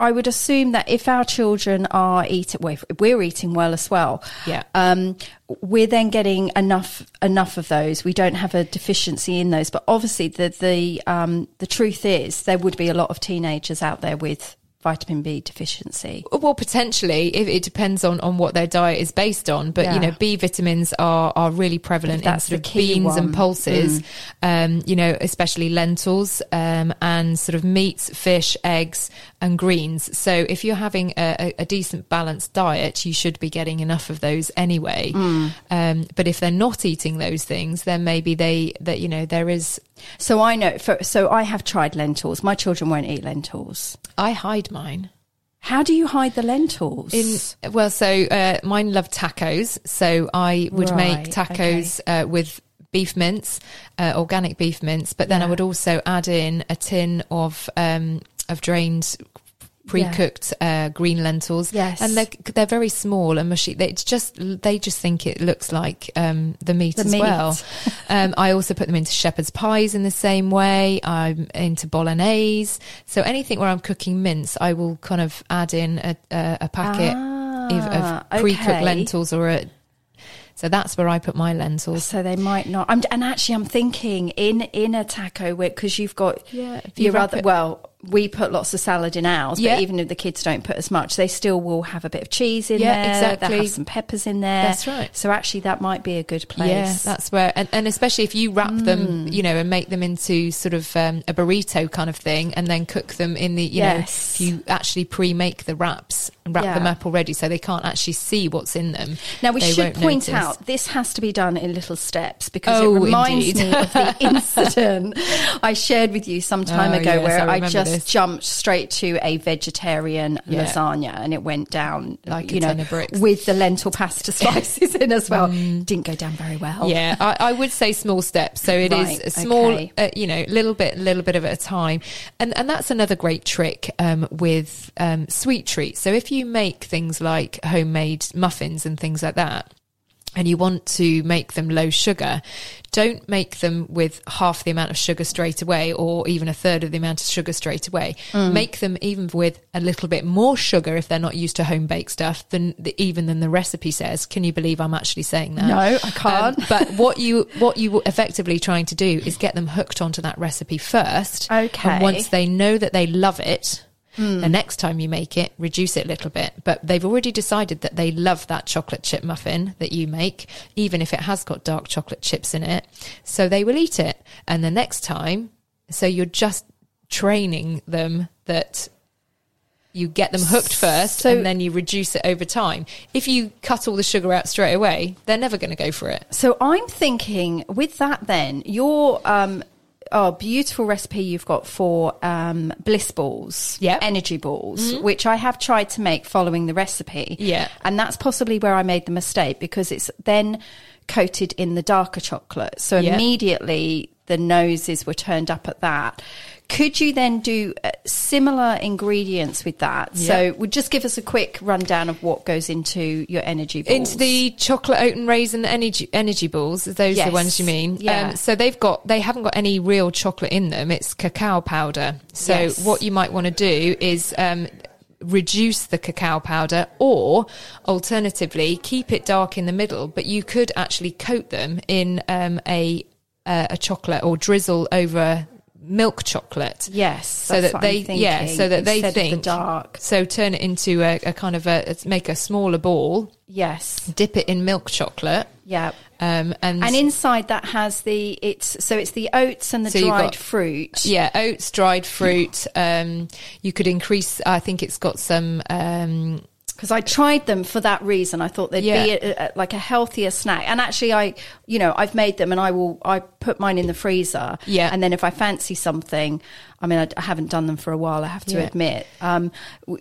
[SPEAKER 2] I would assume that if our children are eating, well, we're eating well as well,
[SPEAKER 3] Yeah.
[SPEAKER 2] um, we're then getting enough enough of those. We don't have a deficiency in those, but obviously the the um, the truth is there would be a lot of teenagers out there with vitamin B deficiency.
[SPEAKER 3] Well, potentially, if it depends on, on what their diet is based on. But you know, B vitamins are are really prevalent in sort of beans
[SPEAKER 2] one. Mm.
[SPEAKER 3] and pulses. Um, you know, especially lentils um, and sort of meats, fish, eggs, and greens. So if you're having a, a, decent balanced diet, you should be getting enough of those anyway.
[SPEAKER 2] Mm.
[SPEAKER 3] Um, but if they're not eating those things, then maybe they that you know there is.
[SPEAKER 2] So I know. For, so I have tried lentils. My children won't eat lentils.
[SPEAKER 3] I hide mine.
[SPEAKER 2] How do you hide the lentils?
[SPEAKER 3] In well, so uh, mine love tacos, so I would
[SPEAKER 2] Right,
[SPEAKER 3] make tacos uh, with beef mince, uh, organic beef mince, but then I would also add in a tin of um, of drained pre-cooked uh, green lentils.
[SPEAKER 2] Yes.
[SPEAKER 3] and they're they're very small and mushy. They it's just they just think it looks like um, the meat
[SPEAKER 2] The
[SPEAKER 3] as
[SPEAKER 2] meat.
[SPEAKER 3] well. um, I also put them into shepherd's pies in the same way. I'm into bolognese. So anything where I'm cooking mince, I will kind of add in a, a, a packet of,
[SPEAKER 2] Ah,
[SPEAKER 3] of pre-cooked
[SPEAKER 2] okay.
[SPEAKER 3] lentils or a. So that's where I put my lentils.
[SPEAKER 2] So they might not. I'm, and actually, I'm thinking in in a taco because you've got
[SPEAKER 3] Yeah, you
[SPEAKER 2] your
[SPEAKER 3] wrap
[SPEAKER 2] other.
[SPEAKER 3] it-
[SPEAKER 2] Well, we put lots of salad in ours,
[SPEAKER 3] Yeah.
[SPEAKER 2] but even if the kids don't put as much, they still will have a bit of cheese in
[SPEAKER 3] Yeah,
[SPEAKER 2] there.
[SPEAKER 3] exactly.
[SPEAKER 2] They'll have some peppers in there.
[SPEAKER 3] That's right.
[SPEAKER 2] So actually, that might be a good place.
[SPEAKER 3] Yeah, that's where, and, and especially if you wrap
[SPEAKER 2] Mm.
[SPEAKER 3] them, you know, and make them into sort of um, a burrito kind of thing, and then cook them in the, you
[SPEAKER 2] Yes.
[SPEAKER 3] know, if you actually pre-make the wraps wrap
[SPEAKER 2] Yeah.
[SPEAKER 3] them up already, so they can't actually see what's in them.
[SPEAKER 2] Now we
[SPEAKER 3] they
[SPEAKER 2] should point
[SPEAKER 3] notice.
[SPEAKER 2] out this has to be done in little steps because
[SPEAKER 3] Oh,
[SPEAKER 2] it reminds
[SPEAKER 3] indeed.
[SPEAKER 2] me of the incident I shared with you some time
[SPEAKER 3] Oh,
[SPEAKER 2] ago
[SPEAKER 3] yes,
[SPEAKER 2] where
[SPEAKER 3] I
[SPEAKER 2] I, just
[SPEAKER 3] this.
[SPEAKER 2] jumped straight to a vegetarian
[SPEAKER 3] Yeah.
[SPEAKER 2] lasagna and it went down
[SPEAKER 3] Like a
[SPEAKER 2] you know
[SPEAKER 3] ton of bricks. Mm.
[SPEAKER 2] with the lentil pasta slices in as well. Didn't go down very well.
[SPEAKER 3] Yeah, I, I would say small steps. So it is
[SPEAKER 2] Right,
[SPEAKER 3] a small,
[SPEAKER 2] okay.
[SPEAKER 3] uh, you know, little bit, little bit of at a time, and and that's another great trick um, with um, sweet treats. So if you make things like homemade muffins and things like that. And you want to make them low sugar, don't make them with half the amount of sugar straight away or even a third of the amount of sugar straight away.
[SPEAKER 2] Mm.
[SPEAKER 3] Make them even with a little bit more sugar if they're not used to home baked stuff than the, even than the recipe says. Can you believe I'm actually saying that?
[SPEAKER 2] No, I can't.
[SPEAKER 3] Um, but what you what you effectively trying to do is get them hooked onto that recipe first.
[SPEAKER 2] Okay.
[SPEAKER 3] And once they know that they love it,
[SPEAKER 2] Hmm.
[SPEAKER 3] the next time you make it, reduce it a little bit. But they've already decided that they love that chocolate chip muffin that you make, even if it has got dark chocolate chips in it. So they will eat it. And the next time, so you're just training them that you get them hooked first
[SPEAKER 2] So-
[SPEAKER 3] and then you reduce it over time. If you cut all the sugar out straight away, they're never going to go for it.
[SPEAKER 2] So I'm thinking with that then, your um oh beautiful recipe you've got for um bliss balls,
[SPEAKER 3] Yep.
[SPEAKER 2] energy balls, which I have tried to make following the recipe.
[SPEAKER 3] Yeah.
[SPEAKER 2] And that's possibly where I made the mistake because it's then coated in the darker chocolate. So
[SPEAKER 3] Yeah.
[SPEAKER 2] immediately the noses were turned up at that. Could you then do uh, similar ingredients with that? So, would just give us a quick rundown of what goes into your energy balls.
[SPEAKER 3] Into the chocolate oat and raisin energy energy balls. Are those
[SPEAKER 2] Yes.
[SPEAKER 3] the ones you mean? Um,
[SPEAKER 2] Yeah.
[SPEAKER 3] so they've got they haven't got any real chocolate in them. It's cacao powder. So
[SPEAKER 2] Yes.
[SPEAKER 3] what you might want to do is um, reduce the cacao powder, or alternatively keep it dark in the middle. But you could actually coat them in um, a uh, a chocolate or drizzle over milk chocolate.
[SPEAKER 2] Yes,
[SPEAKER 3] so that they yeah, so that they
[SPEAKER 2] of the
[SPEAKER 3] think
[SPEAKER 2] dark.
[SPEAKER 3] So turn it into a, a kind of a make a smaller ball,
[SPEAKER 2] Yes.
[SPEAKER 3] dip it in milk chocolate,
[SPEAKER 2] Yeah.
[SPEAKER 3] um, and
[SPEAKER 2] And inside that has the it's so it's the oats and the
[SPEAKER 3] So
[SPEAKER 2] dried
[SPEAKER 3] got-
[SPEAKER 2] fruit.
[SPEAKER 3] yeah, oats, dried fruit. Um, you could increase. I think it's got some. Um,
[SPEAKER 2] Because I tried them for that reason. I thought they'd be a, a, like a healthier snack. And actually, I, you know, I've made them and I will, I put mine in the freezer.
[SPEAKER 3] Yeah.
[SPEAKER 2] And then if I fancy something, I mean, I, I haven't done them for a while, I have to
[SPEAKER 3] Yeah.
[SPEAKER 2] admit. Um,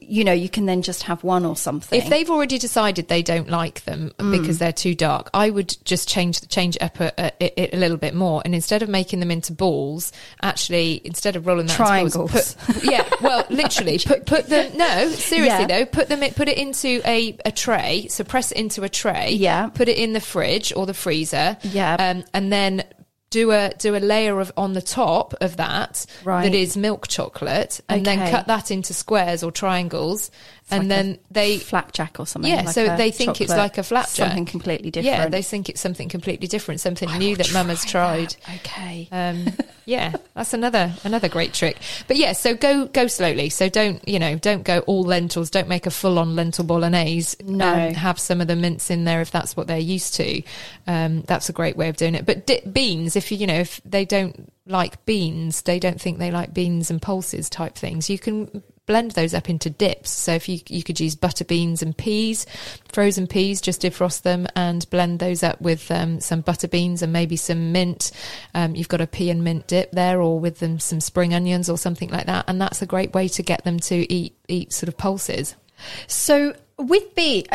[SPEAKER 2] you know, you can then just have one or something.
[SPEAKER 3] if they've already decided they don't like them
[SPEAKER 2] Mm.
[SPEAKER 3] because they're too dark, I would just change change it up a, it a little bit more. And instead of making them into balls, actually, instead of rolling that into balls,
[SPEAKER 2] Triangles.
[SPEAKER 3] put, yeah, well, literally, put put them. No, seriously
[SPEAKER 2] Yeah.
[SPEAKER 3] though, put them. In, put it into a, a tray. So press it into a tray.
[SPEAKER 2] Yeah.
[SPEAKER 3] Put it in the fridge or the freezer.
[SPEAKER 2] Yeah.
[SPEAKER 3] Um, and then do a do a layer of on the top of that
[SPEAKER 2] Right.
[SPEAKER 3] that is milk chocolate, and then cut that into squares or triangles, and
[SPEAKER 2] like
[SPEAKER 3] then they
[SPEAKER 2] flapjack or something.
[SPEAKER 3] yeah,
[SPEAKER 2] like
[SPEAKER 3] so they think it's like a flapjack,
[SPEAKER 2] Something completely different.
[SPEAKER 3] Yeah, they think it's something completely different, something
[SPEAKER 2] I
[SPEAKER 3] new that Mum has tried.
[SPEAKER 2] that. Okay.
[SPEAKER 3] Um, yeah, that's another another great trick. But yeah, so go go slowly. So don't you know don't go all lentils. Don't make a full on lentil bolognese.
[SPEAKER 2] No.
[SPEAKER 3] Um, have some of the mince in there if that's what they're used to. Um, that's a great way of doing it. But di- beans, if you you know if they don't like beans, they don't think they like beans and pulses type things. You can blend those up into dips. So if you you could use butter beans and peas, frozen peas, just defrost them and blend those up with um, some butter beans and maybe some mint. Um, you've got a pea and mint dip there, or with them some spring onions or something like that, and that's a great way to get them to eat eat sort of pulses.
[SPEAKER 2] So with bee,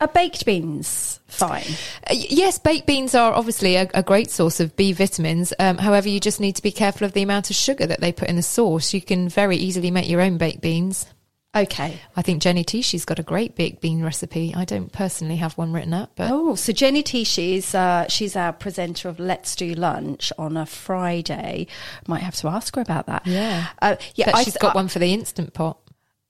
[SPEAKER 2] a baked beans fine.
[SPEAKER 3] Uh, yes, baked beans are obviously a, a great source of B vitamins. Um, however, you just need to be careful of the amount of sugar that they put in the sauce. You can very easily make your own baked beans.
[SPEAKER 2] Okay.
[SPEAKER 3] I think Jenny Tishi's got a great baked bean recipe. I don't personally have one written up, but
[SPEAKER 2] Oh, so Jenny Tishi is uh, she's our presenter of Let's Do Lunch on a Friday. Might have to ask her about that.
[SPEAKER 3] yeah,
[SPEAKER 2] uh, yeah.
[SPEAKER 3] but
[SPEAKER 2] I-
[SPEAKER 3] she's got one for the instant pot.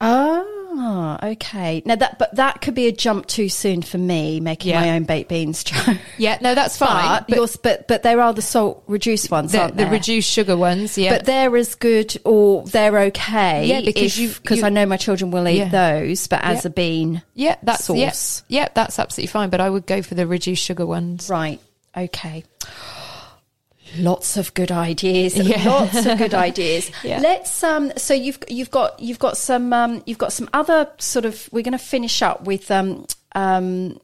[SPEAKER 2] Oh, Ah, okay. Now that, but that could be a jump too soon for me making
[SPEAKER 3] Yeah.
[SPEAKER 2] my own baked beans, Joe.
[SPEAKER 3] Yeah, no, that's fine.
[SPEAKER 2] But, yours, but but there are the salt reduced ones,
[SPEAKER 3] the,
[SPEAKER 2] aren't
[SPEAKER 3] the reduced sugar ones, yeah.
[SPEAKER 2] But they're as good or they're okay.
[SPEAKER 3] Yeah, because you-
[SPEAKER 2] because I know my children will eat
[SPEAKER 3] Yeah.
[SPEAKER 2] those, but as
[SPEAKER 3] Yeah.
[SPEAKER 2] a bean,
[SPEAKER 3] yeah, that's yeah,
[SPEAKER 2] sauce.
[SPEAKER 3] yeah, that's absolutely fine. But I would go for the reduced sugar ones.
[SPEAKER 2] right? Okay. Lots of good ideas.
[SPEAKER 3] Yeah.
[SPEAKER 2] Lots of good ideas.
[SPEAKER 3] Yeah.
[SPEAKER 2] Let's um so you've you've got you've got some um you've got some other sort of we're going to finish up with um um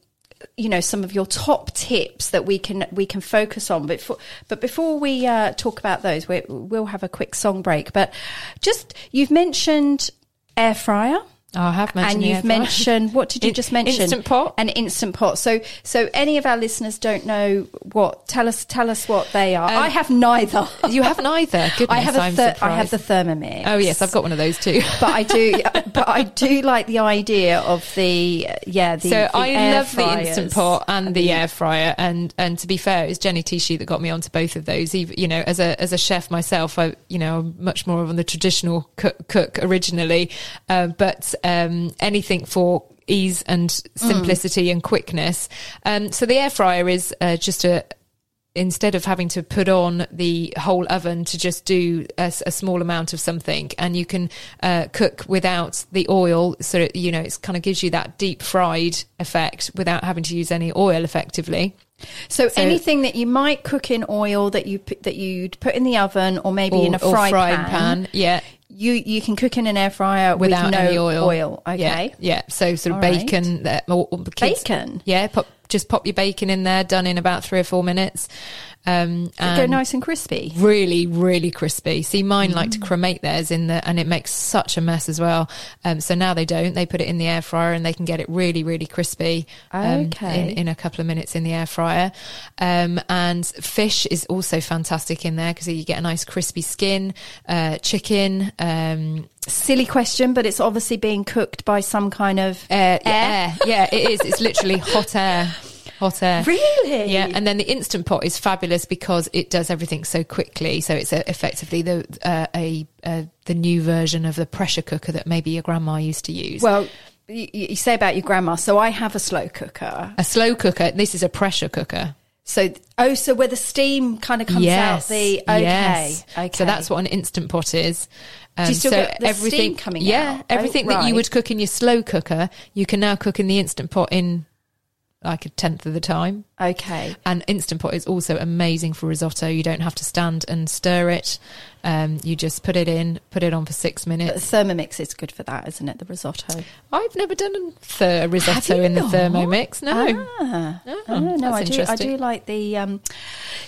[SPEAKER 2] you know some of your top tips that we can we can focus on but before, but before we uh, talk about those we, we'll have a quick song break but just you've mentioned air fryer
[SPEAKER 3] Oh, I have mentioned
[SPEAKER 2] and you've mentioned what did you just mention?
[SPEAKER 3] Instant pot.
[SPEAKER 2] An instant pot. So, so any of our listeners don't know what? Tell us, tell us what they are. I have neither.
[SPEAKER 3] You have neither. Goodness,
[SPEAKER 2] I have a ther- I have the Thermomix.
[SPEAKER 3] Oh yes, I've got one of those too.
[SPEAKER 2] But I do, but I do like the idea of the yeah. The,
[SPEAKER 3] so
[SPEAKER 2] the
[SPEAKER 3] I love the instant pot and the air fryer, and and to be fair, it was Jenny Tishi that got me onto both of those. Even you know, as a as a chef myself, I you know I'm much more of the traditional cook, cook originally, uh, but um, anything for ease and simplicity and quickness. Um, so the air fryer is uh, just a instead of having to put on the whole oven to just do a small amount of something and you can uh, cook without the oil so that, you know it kind of gives you that deep fried effect without having to use any oil effectively.
[SPEAKER 2] So,
[SPEAKER 3] So-
[SPEAKER 2] anything that you might cook in oil that you that you'd put in the oven or maybe
[SPEAKER 3] or,
[SPEAKER 2] in a fry
[SPEAKER 3] frying
[SPEAKER 2] pan,
[SPEAKER 3] pan yeah
[SPEAKER 2] you you can cook in an air fryer
[SPEAKER 3] without
[SPEAKER 2] with no
[SPEAKER 3] any oil. oil.
[SPEAKER 2] Okay.
[SPEAKER 3] Yeah, yeah. So sort of
[SPEAKER 2] All right.
[SPEAKER 3] bacon. The kids-
[SPEAKER 2] Bacon?
[SPEAKER 3] Yeah. Pop, just pop your bacon in there. Done in about three or four minutes. Um,
[SPEAKER 2] Go nice and crispy.
[SPEAKER 3] really, really crispy. See, mine like
[SPEAKER 2] Mm.
[SPEAKER 3] to cremate theirs in the, and it makes such a mess as well. Um, so now they don't. They put it in the air fryer and they can get it really, really crispy. um,
[SPEAKER 2] Okay.
[SPEAKER 3] In, in a couple of minutes in the air fryer. Um, and fish is also fantastic in there because you get a nice crispy skin. Uh, chicken. Um,
[SPEAKER 2] Silly question, but it's obviously being cooked by some kind of
[SPEAKER 3] air,
[SPEAKER 2] Air?
[SPEAKER 3] air. Yeah, it is. It's literally hot air. Hot air.
[SPEAKER 2] Really?
[SPEAKER 3] Yeah, and then the instant pot is fabulous because it does everything so quickly. So it's effectively the uh, a uh, the new version of the pressure cooker that maybe your grandma used to use.
[SPEAKER 2] Well, you, you say about your grandma. So I have a slow cooker.
[SPEAKER 3] a slow cooker. This is a pressure cooker.
[SPEAKER 2] So oh, so where the steam kind of comes
[SPEAKER 3] yes.
[SPEAKER 2] out the okay,
[SPEAKER 3] yes.
[SPEAKER 2] okay.
[SPEAKER 3] So that's what an instant pot is. Um,
[SPEAKER 2] you still
[SPEAKER 3] so
[SPEAKER 2] get the
[SPEAKER 3] everything,
[SPEAKER 2] steam coming
[SPEAKER 3] yeah,
[SPEAKER 2] out?
[SPEAKER 3] everything
[SPEAKER 2] Oh,
[SPEAKER 3] that you would cook in your slow cooker, you can now cook in the instant pot in like a tenth of the time.
[SPEAKER 2] Okay.
[SPEAKER 3] And Instant Pot is also amazing for risotto. You don't have to stand and stir it. Um, you just put it in, put it on for six
[SPEAKER 2] But the. Thermomix is good for that, isn't it? The risotto.
[SPEAKER 3] I've never done a risotto in the
[SPEAKER 2] not?
[SPEAKER 3] Thermomix. No.
[SPEAKER 2] Ah,
[SPEAKER 3] Oh,
[SPEAKER 2] oh, no, I do. I do like the. Um,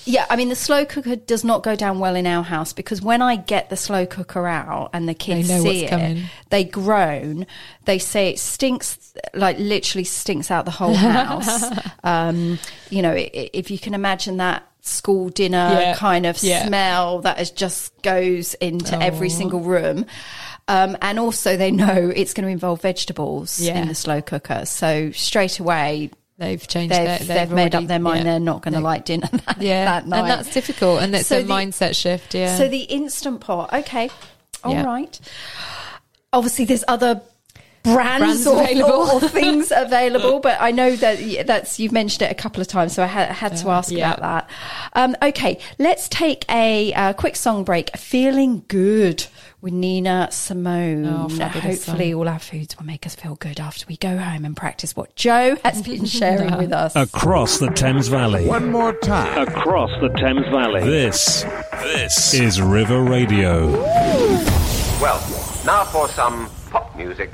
[SPEAKER 2] yeah, I mean the slow cooker does not go down well in our house because when I get the slow cooker out and the kids see it,
[SPEAKER 3] coming.
[SPEAKER 2] they groan. They say it stinks, like literally stinks out the whole house. um, you know, if you can imagine that school dinner
[SPEAKER 3] Yeah,
[SPEAKER 2] kind of
[SPEAKER 3] yeah.
[SPEAKER 2] smell that is just goes into every
[SPEAKER 3] Oh.
[SPEAKER 2] single room. Um, and also, they know it's going to involve vegetables
[SPEAKER 3] Yeah.
[SPEAKER 2] in the slow cooker. So straight away,
[SPEAKER 3] They've changed
[SPEAKER 2] they've,
[SPEAKER 3] their,
[SPEAKER 2] they've, made
[SPEAKER 3] already-
[SPEAKER 2] up their mind they're not going to like dinner that,
[SPEAKER 3] Yeah,
[SPEAKER 2] that night.
[SPEAKER 3] and that's difficult, and it's
[SPEAKER 2] So
[SPEAKER 3] a
[SPEAKER 2] the-
[SPEAKER 3] mindset shift. Yeah.
[SPEAKER 2] So the instant pot, okay, all right. Obviously, there's other brands,
[SPEAKER 3] Brands
[SPEAKER 2] or,
[SPEAKER 3] available.
[SPEAKER 2] or, or things available, but I know that yeah, that's you've mentioned it a couple of times, so I had, had to ask
[SPEAKER 3] yeah.
[SPEAKER 2] about that. Um, okay, let's take a uh, quick song break. Feeling good with Nina Simone.
[SPEAKER 3] Oh,
[SPEAKER 2] Hopefully,
[SPEAKER 3] song.
[SPEAKER 2] all our foods will make us feel good after we go home and practice what Joe has been sharing with us.
[SPEAKER 1] Across the Thames Valley.
[SPEAKER 4] One more time.
[SPEAKER 1] Across the Thames Valley. This, this is River Radio.
[SPEAKER 5] Well, now for some pop music.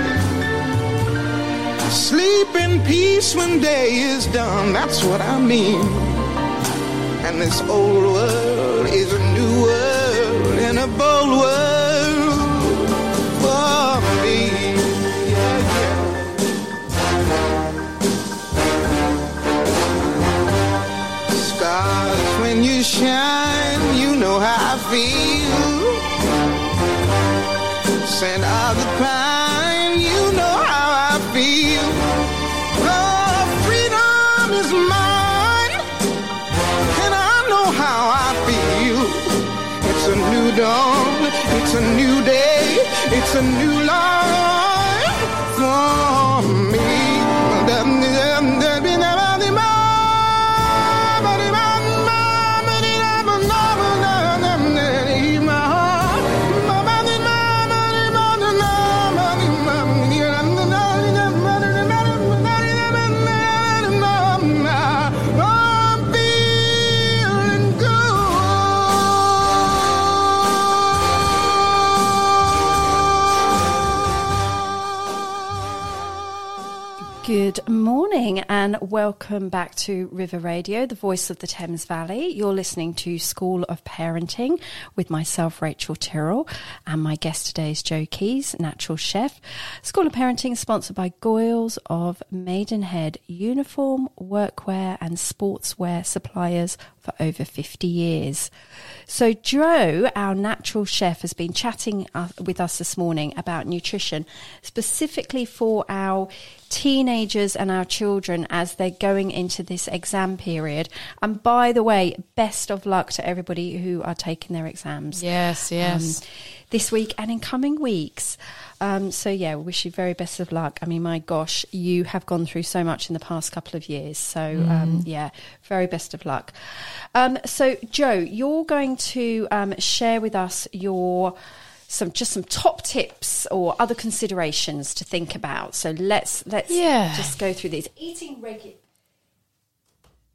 [SPEAKER 7] Sleep in peace when day is done, that's what I mean. And this old world is a new world and a bold world for me. Stars, when you shine, you know how I feel. Scent of the pine, It's a new dawn, it's a new day, it's a new life
[SPEAKER 2] and welcome back to River Radio, the voice of the Thames Valley. You're listening to School of Parenting with myself, Rachel Tyrrell, and my guest today is Joe Keys, natural chef. School of Parenting is sponsored by Goyles of Maidenhead Uniform, Workwear and Sportswear suppliers for over 50 years. So, Joe, our natural chef, has been chatting uh, with us this morning about nutrition, specifically for our teenagers and our children as they're going into this exam period. And by the way, best of luck to everybody who are taking their exams.
[SPEAKER 3] Yes, yes.
[SPEAKER 2] Um, this week and in coming weeks. Um, so yeah, we wish you very best of luck. I mean, my gosh, you have gone through so much in the past couple of years. So um, yeah, very best of luck. Um, so Joe, you're going to um, share with us your some just some top tips or other considerations to think about. So let's let's
[SPEAKER 3] Yeah.
[SPEAKER 2] just go through these. Eating regular.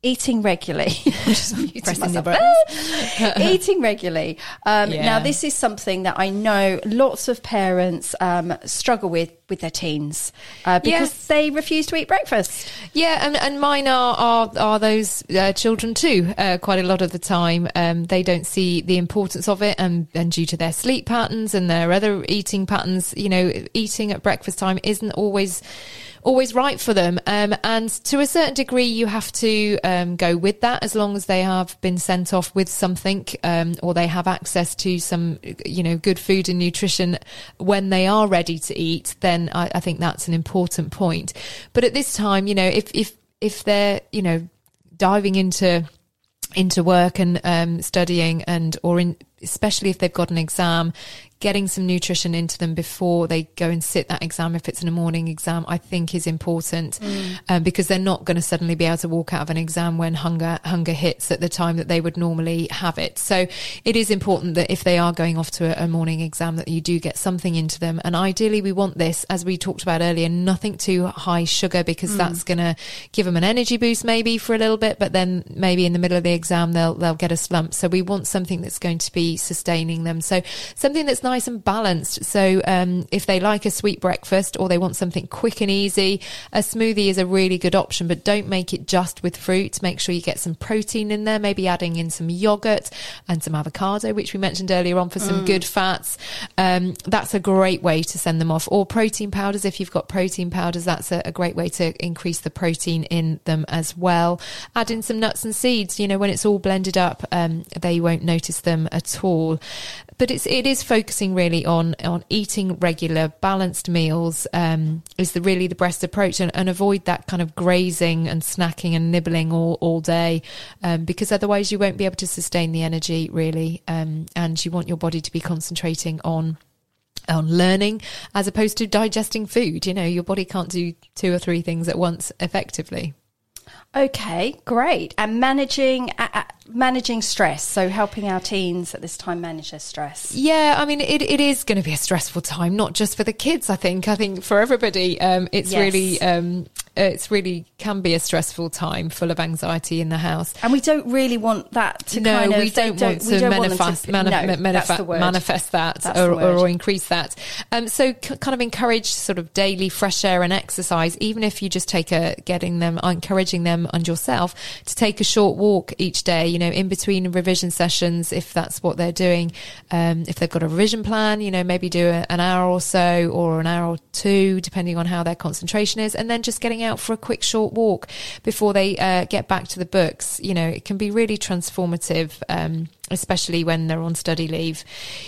[SPEAKER 2] Eating regularly. I'm just muting
[SPEAKER 3] Pressing the
[SPEAKER 2] myself. Eating regularly. Um,
[SPEAKER 3] Yeah.
[SPEAKER 2] Now, this is something that I know lots of parents um, struggle with with their teens uh, because
[SPEAKER 3] Yes.
[SPEAKER 2] they refuse to eat breakfast.
[SPEAKER 3] Yeah, and, and mine are are, are those uh, children too. Uh, quite a lot of the time, um, they don't see the importance of it, and and due to their sleep patterns and their other eating patterns, you know, eating at breakfast time isn't always always right for them. Um, and to a certain degree, you have to um, go with that as long as they have been sent off with something um, or they have access to some, you know, good food and nutrition when they are ready to eat. Then I, I think that's an important point. But at this time, you know, if if if they're, you know, diving into into work and um, studying and or in especially if they've got an exam getting some nutrition into them before they go and sit that exam. If it's in a morning exam i think is important um, because they're not going to suddenly be able to walk out of an exam when hunger hunger hits at the time that they would normally have it. So it is important that if they are going off to a, a morning exam that you do get something into them. And ideally we want this as we talked about earlier nothing too high sugar because that's going to give them an energy boost maybe for a little bit but then maybe in the middle of the exam they'll they'll get a slump. So we want something that's going to be be sustaining them. So something that's nice and balanced. So um, if they like a sweet breakfast or they want something quick and easy, a smoothie is a really good option, but don't make it just with fruit. Make sure you get some protein in there, maybe adding in some yogurt and some avocado, which we mentioned earlier on for some good fats. Um, that's a great way to send them off. Or protein powders, if you've got protein powders, that's a, a great way to increase the protein in them as well. Add in some nuts and seeds. You know, when it's all blended up, um, they won't notice them at all. But it's it is focusing really on on eating regular balanced meals um, is the really the best approach and, and avoid that kind of grazing and snacking and nibbling all all day um, because otherwise you won't be able to sustain the energy really um, and you want your body to be concentrating on on learning as opposed to digesting food. You know your body can't do two or three things at once effectively
[SPEAKER 2] Okay, great. And managing uh, managing stress, so helping our teens at this time manage their stress.
[SPEAKER 3] Yeah, I mean, it, it is going to be a stressful time, not just for the kids. I think. I think for everybody, um, it's
[SPEAKER 2] Yes.
[SPEAKER 3] really, um, it's really can be a stressful time, full of anxiety in the house.
[SPEAKER 2] And we don't really want that to
[SPEAKER 3] no,
[SPEAKER 2] kind of
[SPEAKER 3] we
[SPEAKER 2] they
[SPEAKER 3] don't, want
[SPEAKER 2] we
[SPEAKER 3] to
[SPEAKER 2] don't want to,
[SPEAKER 3] manif-
[SPEAKER 2] no,
[SPEAKER 3] manif-
[SPEAKER 2] that's the word.
[SPEAKER 3] manifest that
[SPEAKER 2] That's
[SPEAKER 3] or, or increase that. Um, so c- kind of encourage sort of daily fresh air and exercise, even if you just take a getting them, encouraging them and yourself to take a short walk each day. You know, in between revision sessions, if that's what they're doing. Um, if they've got a revision plan, you know, maybe do a, an hour or so or an hour or two, depending on how their concentration is, and then just getting out for a quick short walk before they uh, get back to the books. You know, it can be really transformative. Um, especially when they're on study leave,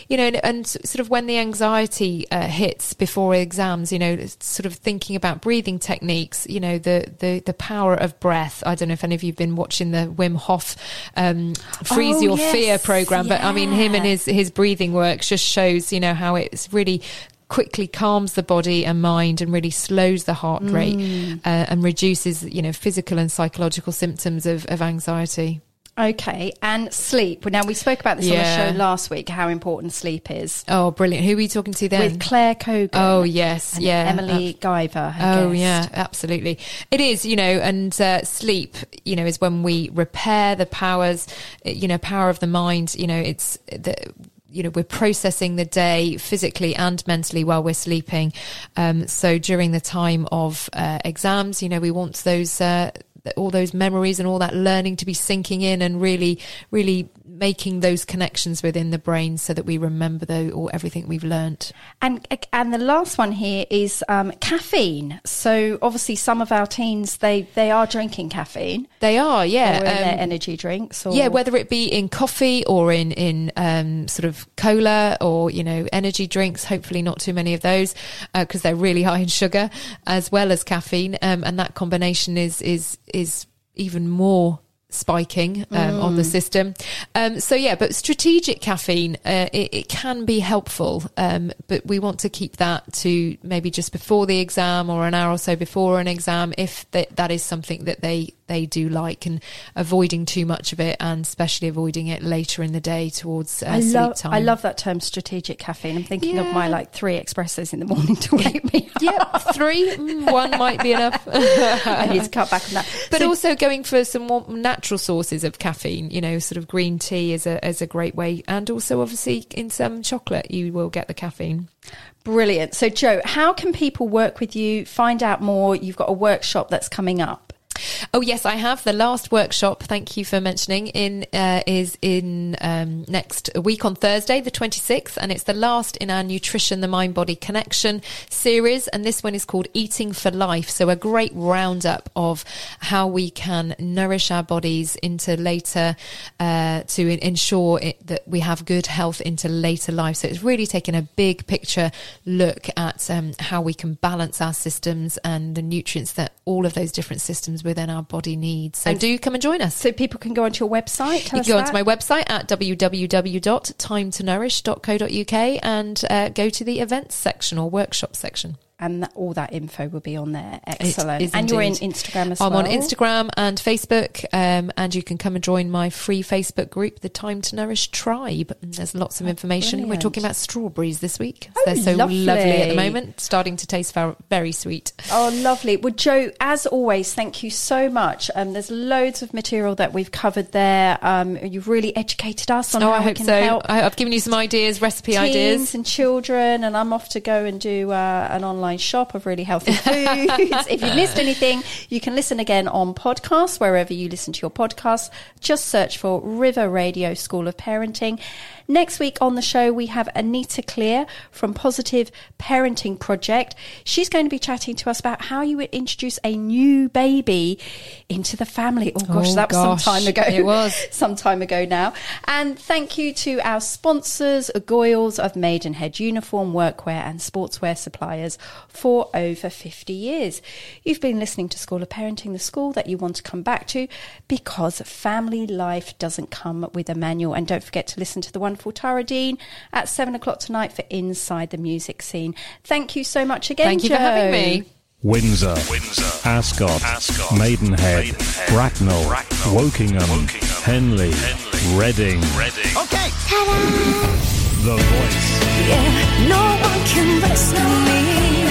[SPEAKER 3] you know, and, and sort of when the anxiety uh, hits before exams, you know, sort of thinking about breathing techniques, you know, the, the, the power of breath. I don't know if any of you've been watching the Wim Hof um, Freeze
[SPEAKER 2] Oh,
[SPEAKER 3] Your
[SPEAKER 2] yes.
[SPEAKER 3] Fear program, but I mean, him and his, his breathing work just shows, you know, how it's really quickly calms the body and mind and really slows the heart rate
[SPEAKER 2] Mm.
[SPEAKER 3] uh, and reduces, you know, physical and psychological symptoms of, of anxiety.
[SPEAKER 2] Okay, and sleep. Now we spoke about this
[SPEAKER 3] Yeah.
[SPEAKER 2] on the show last week. How important sleep is
[SPEAKER 3] Oh, brilliant. Who are we talking to then?
[SPEAKER 2] with Claire Kogan.
[SPEAKER 3] Oh, yes.
[SPEAKER 2] and
[SPEAKER 3] yeah.
[SPEAKER 2] Emily Guyver.
[SPEAKER 3] Oh
[SPEAKER 2] guest.
[SPEAKER 3] yeah, absolutely. It is, you know, and uh, sleep, you know, is when we repair the powers, uh, you know, power of the mind. You know, it's the you know we're processing the day physically and mentally while we're sleeping. Um, so during the time of uh, exams, you know, we want those. Uh, all those memories and all that learning to be sinking in and really, really making those connections within the brain so that we remember though or everything we've learnt.
[SPEAKER 2] And and the last one here is um, caffeine. So obviously, some of our teens they they are drinking caffeine
[SPEAKER 3] They are, yeah.
[SPEAKER 2] or in their
[SPEAKER 3] um,
[SPEAKER 2] energy drinks. Or,
[SPEAKER 3] Yeah, whether it be in coffee or in in um, sort of cola or you know energy drinks. Hopefully, not too many of those because they're really high in sugar as well as caffeine, um, and that combination is is is even more spiking um, on the system. Um, so yeah, but strategic caffeine uh, it, it can be helpful, um, but we want to keep that to maybe just before the exam or an hour or so before an exam if that that is something that they they do like and avoiding too much of it and especially avoiding it later in the day towards uh,
[SPEAKER 2] I
[SPEAKER 3] sleep
[SPEAKER 2] love
[SPEAKER 3] time.
[SPEAKER 2] I love that term strategic caffeine. I'm thinking of my like three espressos in the morning to wake me up.
[SPEAKER 3] yeah, three, mm, one might be enough.
[SPEAKER 2] I need to cut back on that.
[SPEAKER 3] But
[SPEAKER 2] So-
[SPEAKER 3] also going for some more natural sources of caffeine, you know, sort of green tea is a is a great way, and also obviously in some chocolate you will get the caffeine.
[SPEAKER 2] Brilliant. So, Joe, how can people work with you, find out more? You've got a workshop that's coming up.
[SPEAKER 3] Oh yes, I have the last workshop. Thank you for mentioning. In uh, is in um, next week on Thursday, the twenty sixth, and it's the last in our nutrition, the mind body connection series. And this one is called Eating for Life. So a great roundup of how we can nourish our bodies into later uh, to ensure it, that we have good health into later life. So it's really taking a big picture look at um, how we can balance our systems and the nutrients that all of those different systems within our body needs. So
[SPEAKER 2] And-
[SPEAKER 3] do come and join us.
[SPEAKER 2] So, people can go onto your website.
[SPEAKER 3] You can go onto my website at www.timetonourish.co.uk and uh, go to the events section or workshop section.
[SPEAKER 2] And that, all that info will be on there. Excellent. and you're in. Instagram as well.
[SPEAKER 3] I'm on Instagram and Facebook, um, and you can come and join my free Facebook group, the Time to Nourish Tribe. And there's lots of information. We're talking about strawberries this week.
[SPEAKER 2] Oh,
[SPEAKER 3] They're so
[SPEAKER 2] lovely.
[SPEAKER 3] lovely at the moment, starting to taste very sweet.
[SPEAKER 2] Oh, lovely. Well, Joe, as always, thank you so much. Um, there's loads of material that we've covered there. Um, you've really educated us on
[SPEAKER 3] Oh,
[SPEAKER 2] how
[SPEAKER 3] I
[SPEAKER 2] we
[SPEAKER 3] hope
[SPEAKER 2] can
[SPEAKER 3] so.
[SPEAKER 2] help
[SPEAKER 3] I, I've given you some ideas, recipe
[SPEAKER 2] teens
[SPEAKER 3] ideas.
[SPEAKER 2] and children, and I'm off to go and do uh, an online shop of really healthy foods. if you missed anything, you can listen again on podcasts wherever you listen to your podcasts. Just search for River Radio School of Parenting. Next week on the show, we have Anita Cleare from Positive Parenting Project. She's going to be chatting to us about how you would introduce a new baby into the family. Oh gosh,
[SPEAKER 3] Oh,
[SPEAKER 2] that was
[SPEAKER 3] gosh,
[SPEAKER 2] some time ago.
[SPEAKER 3] it was.
[SPEAKER 2] some time ago now. And thank you to our sponsors, Goyles of Maidenhead Uniform, Workwear and Sportswear Suppliers for over 50 years. You've been listening to School of Parenting, the school that you want to come back to because family life doesn't come with a manual. And don't forget to listen to the wonderful Tara Dean at 7 o'clock tonight for Inside the Music Scene. Thank you so much again,
[SPEAKER 3] Thank you for having me.
[SPEAKER 1] Windsor,
[SPEAKER 4] Windsor,
[SPEAKER 1] Ascot,
[SPEAKER 4] Ascot,
[SPEAKER 1] Maidenhead,
[SPEAKER 4] Maidenhead,
[SPEAKER 1] Bracknell,
[SPEAKER 4] Bracknell,
[SPEAKER 1] Wokingham,
[SPEAKER 4] Wokingham,
[SPEAKER 1] Henley,
[SPEAKER 4] Henley,
[SPEAKER 1] Reading.
[SPEAKER 4] Reading.
[SPEAKER 7] Okay.
[SPEAKER 1] The Voice.
[SPEAKER 6] Yeah, no one can rescue me.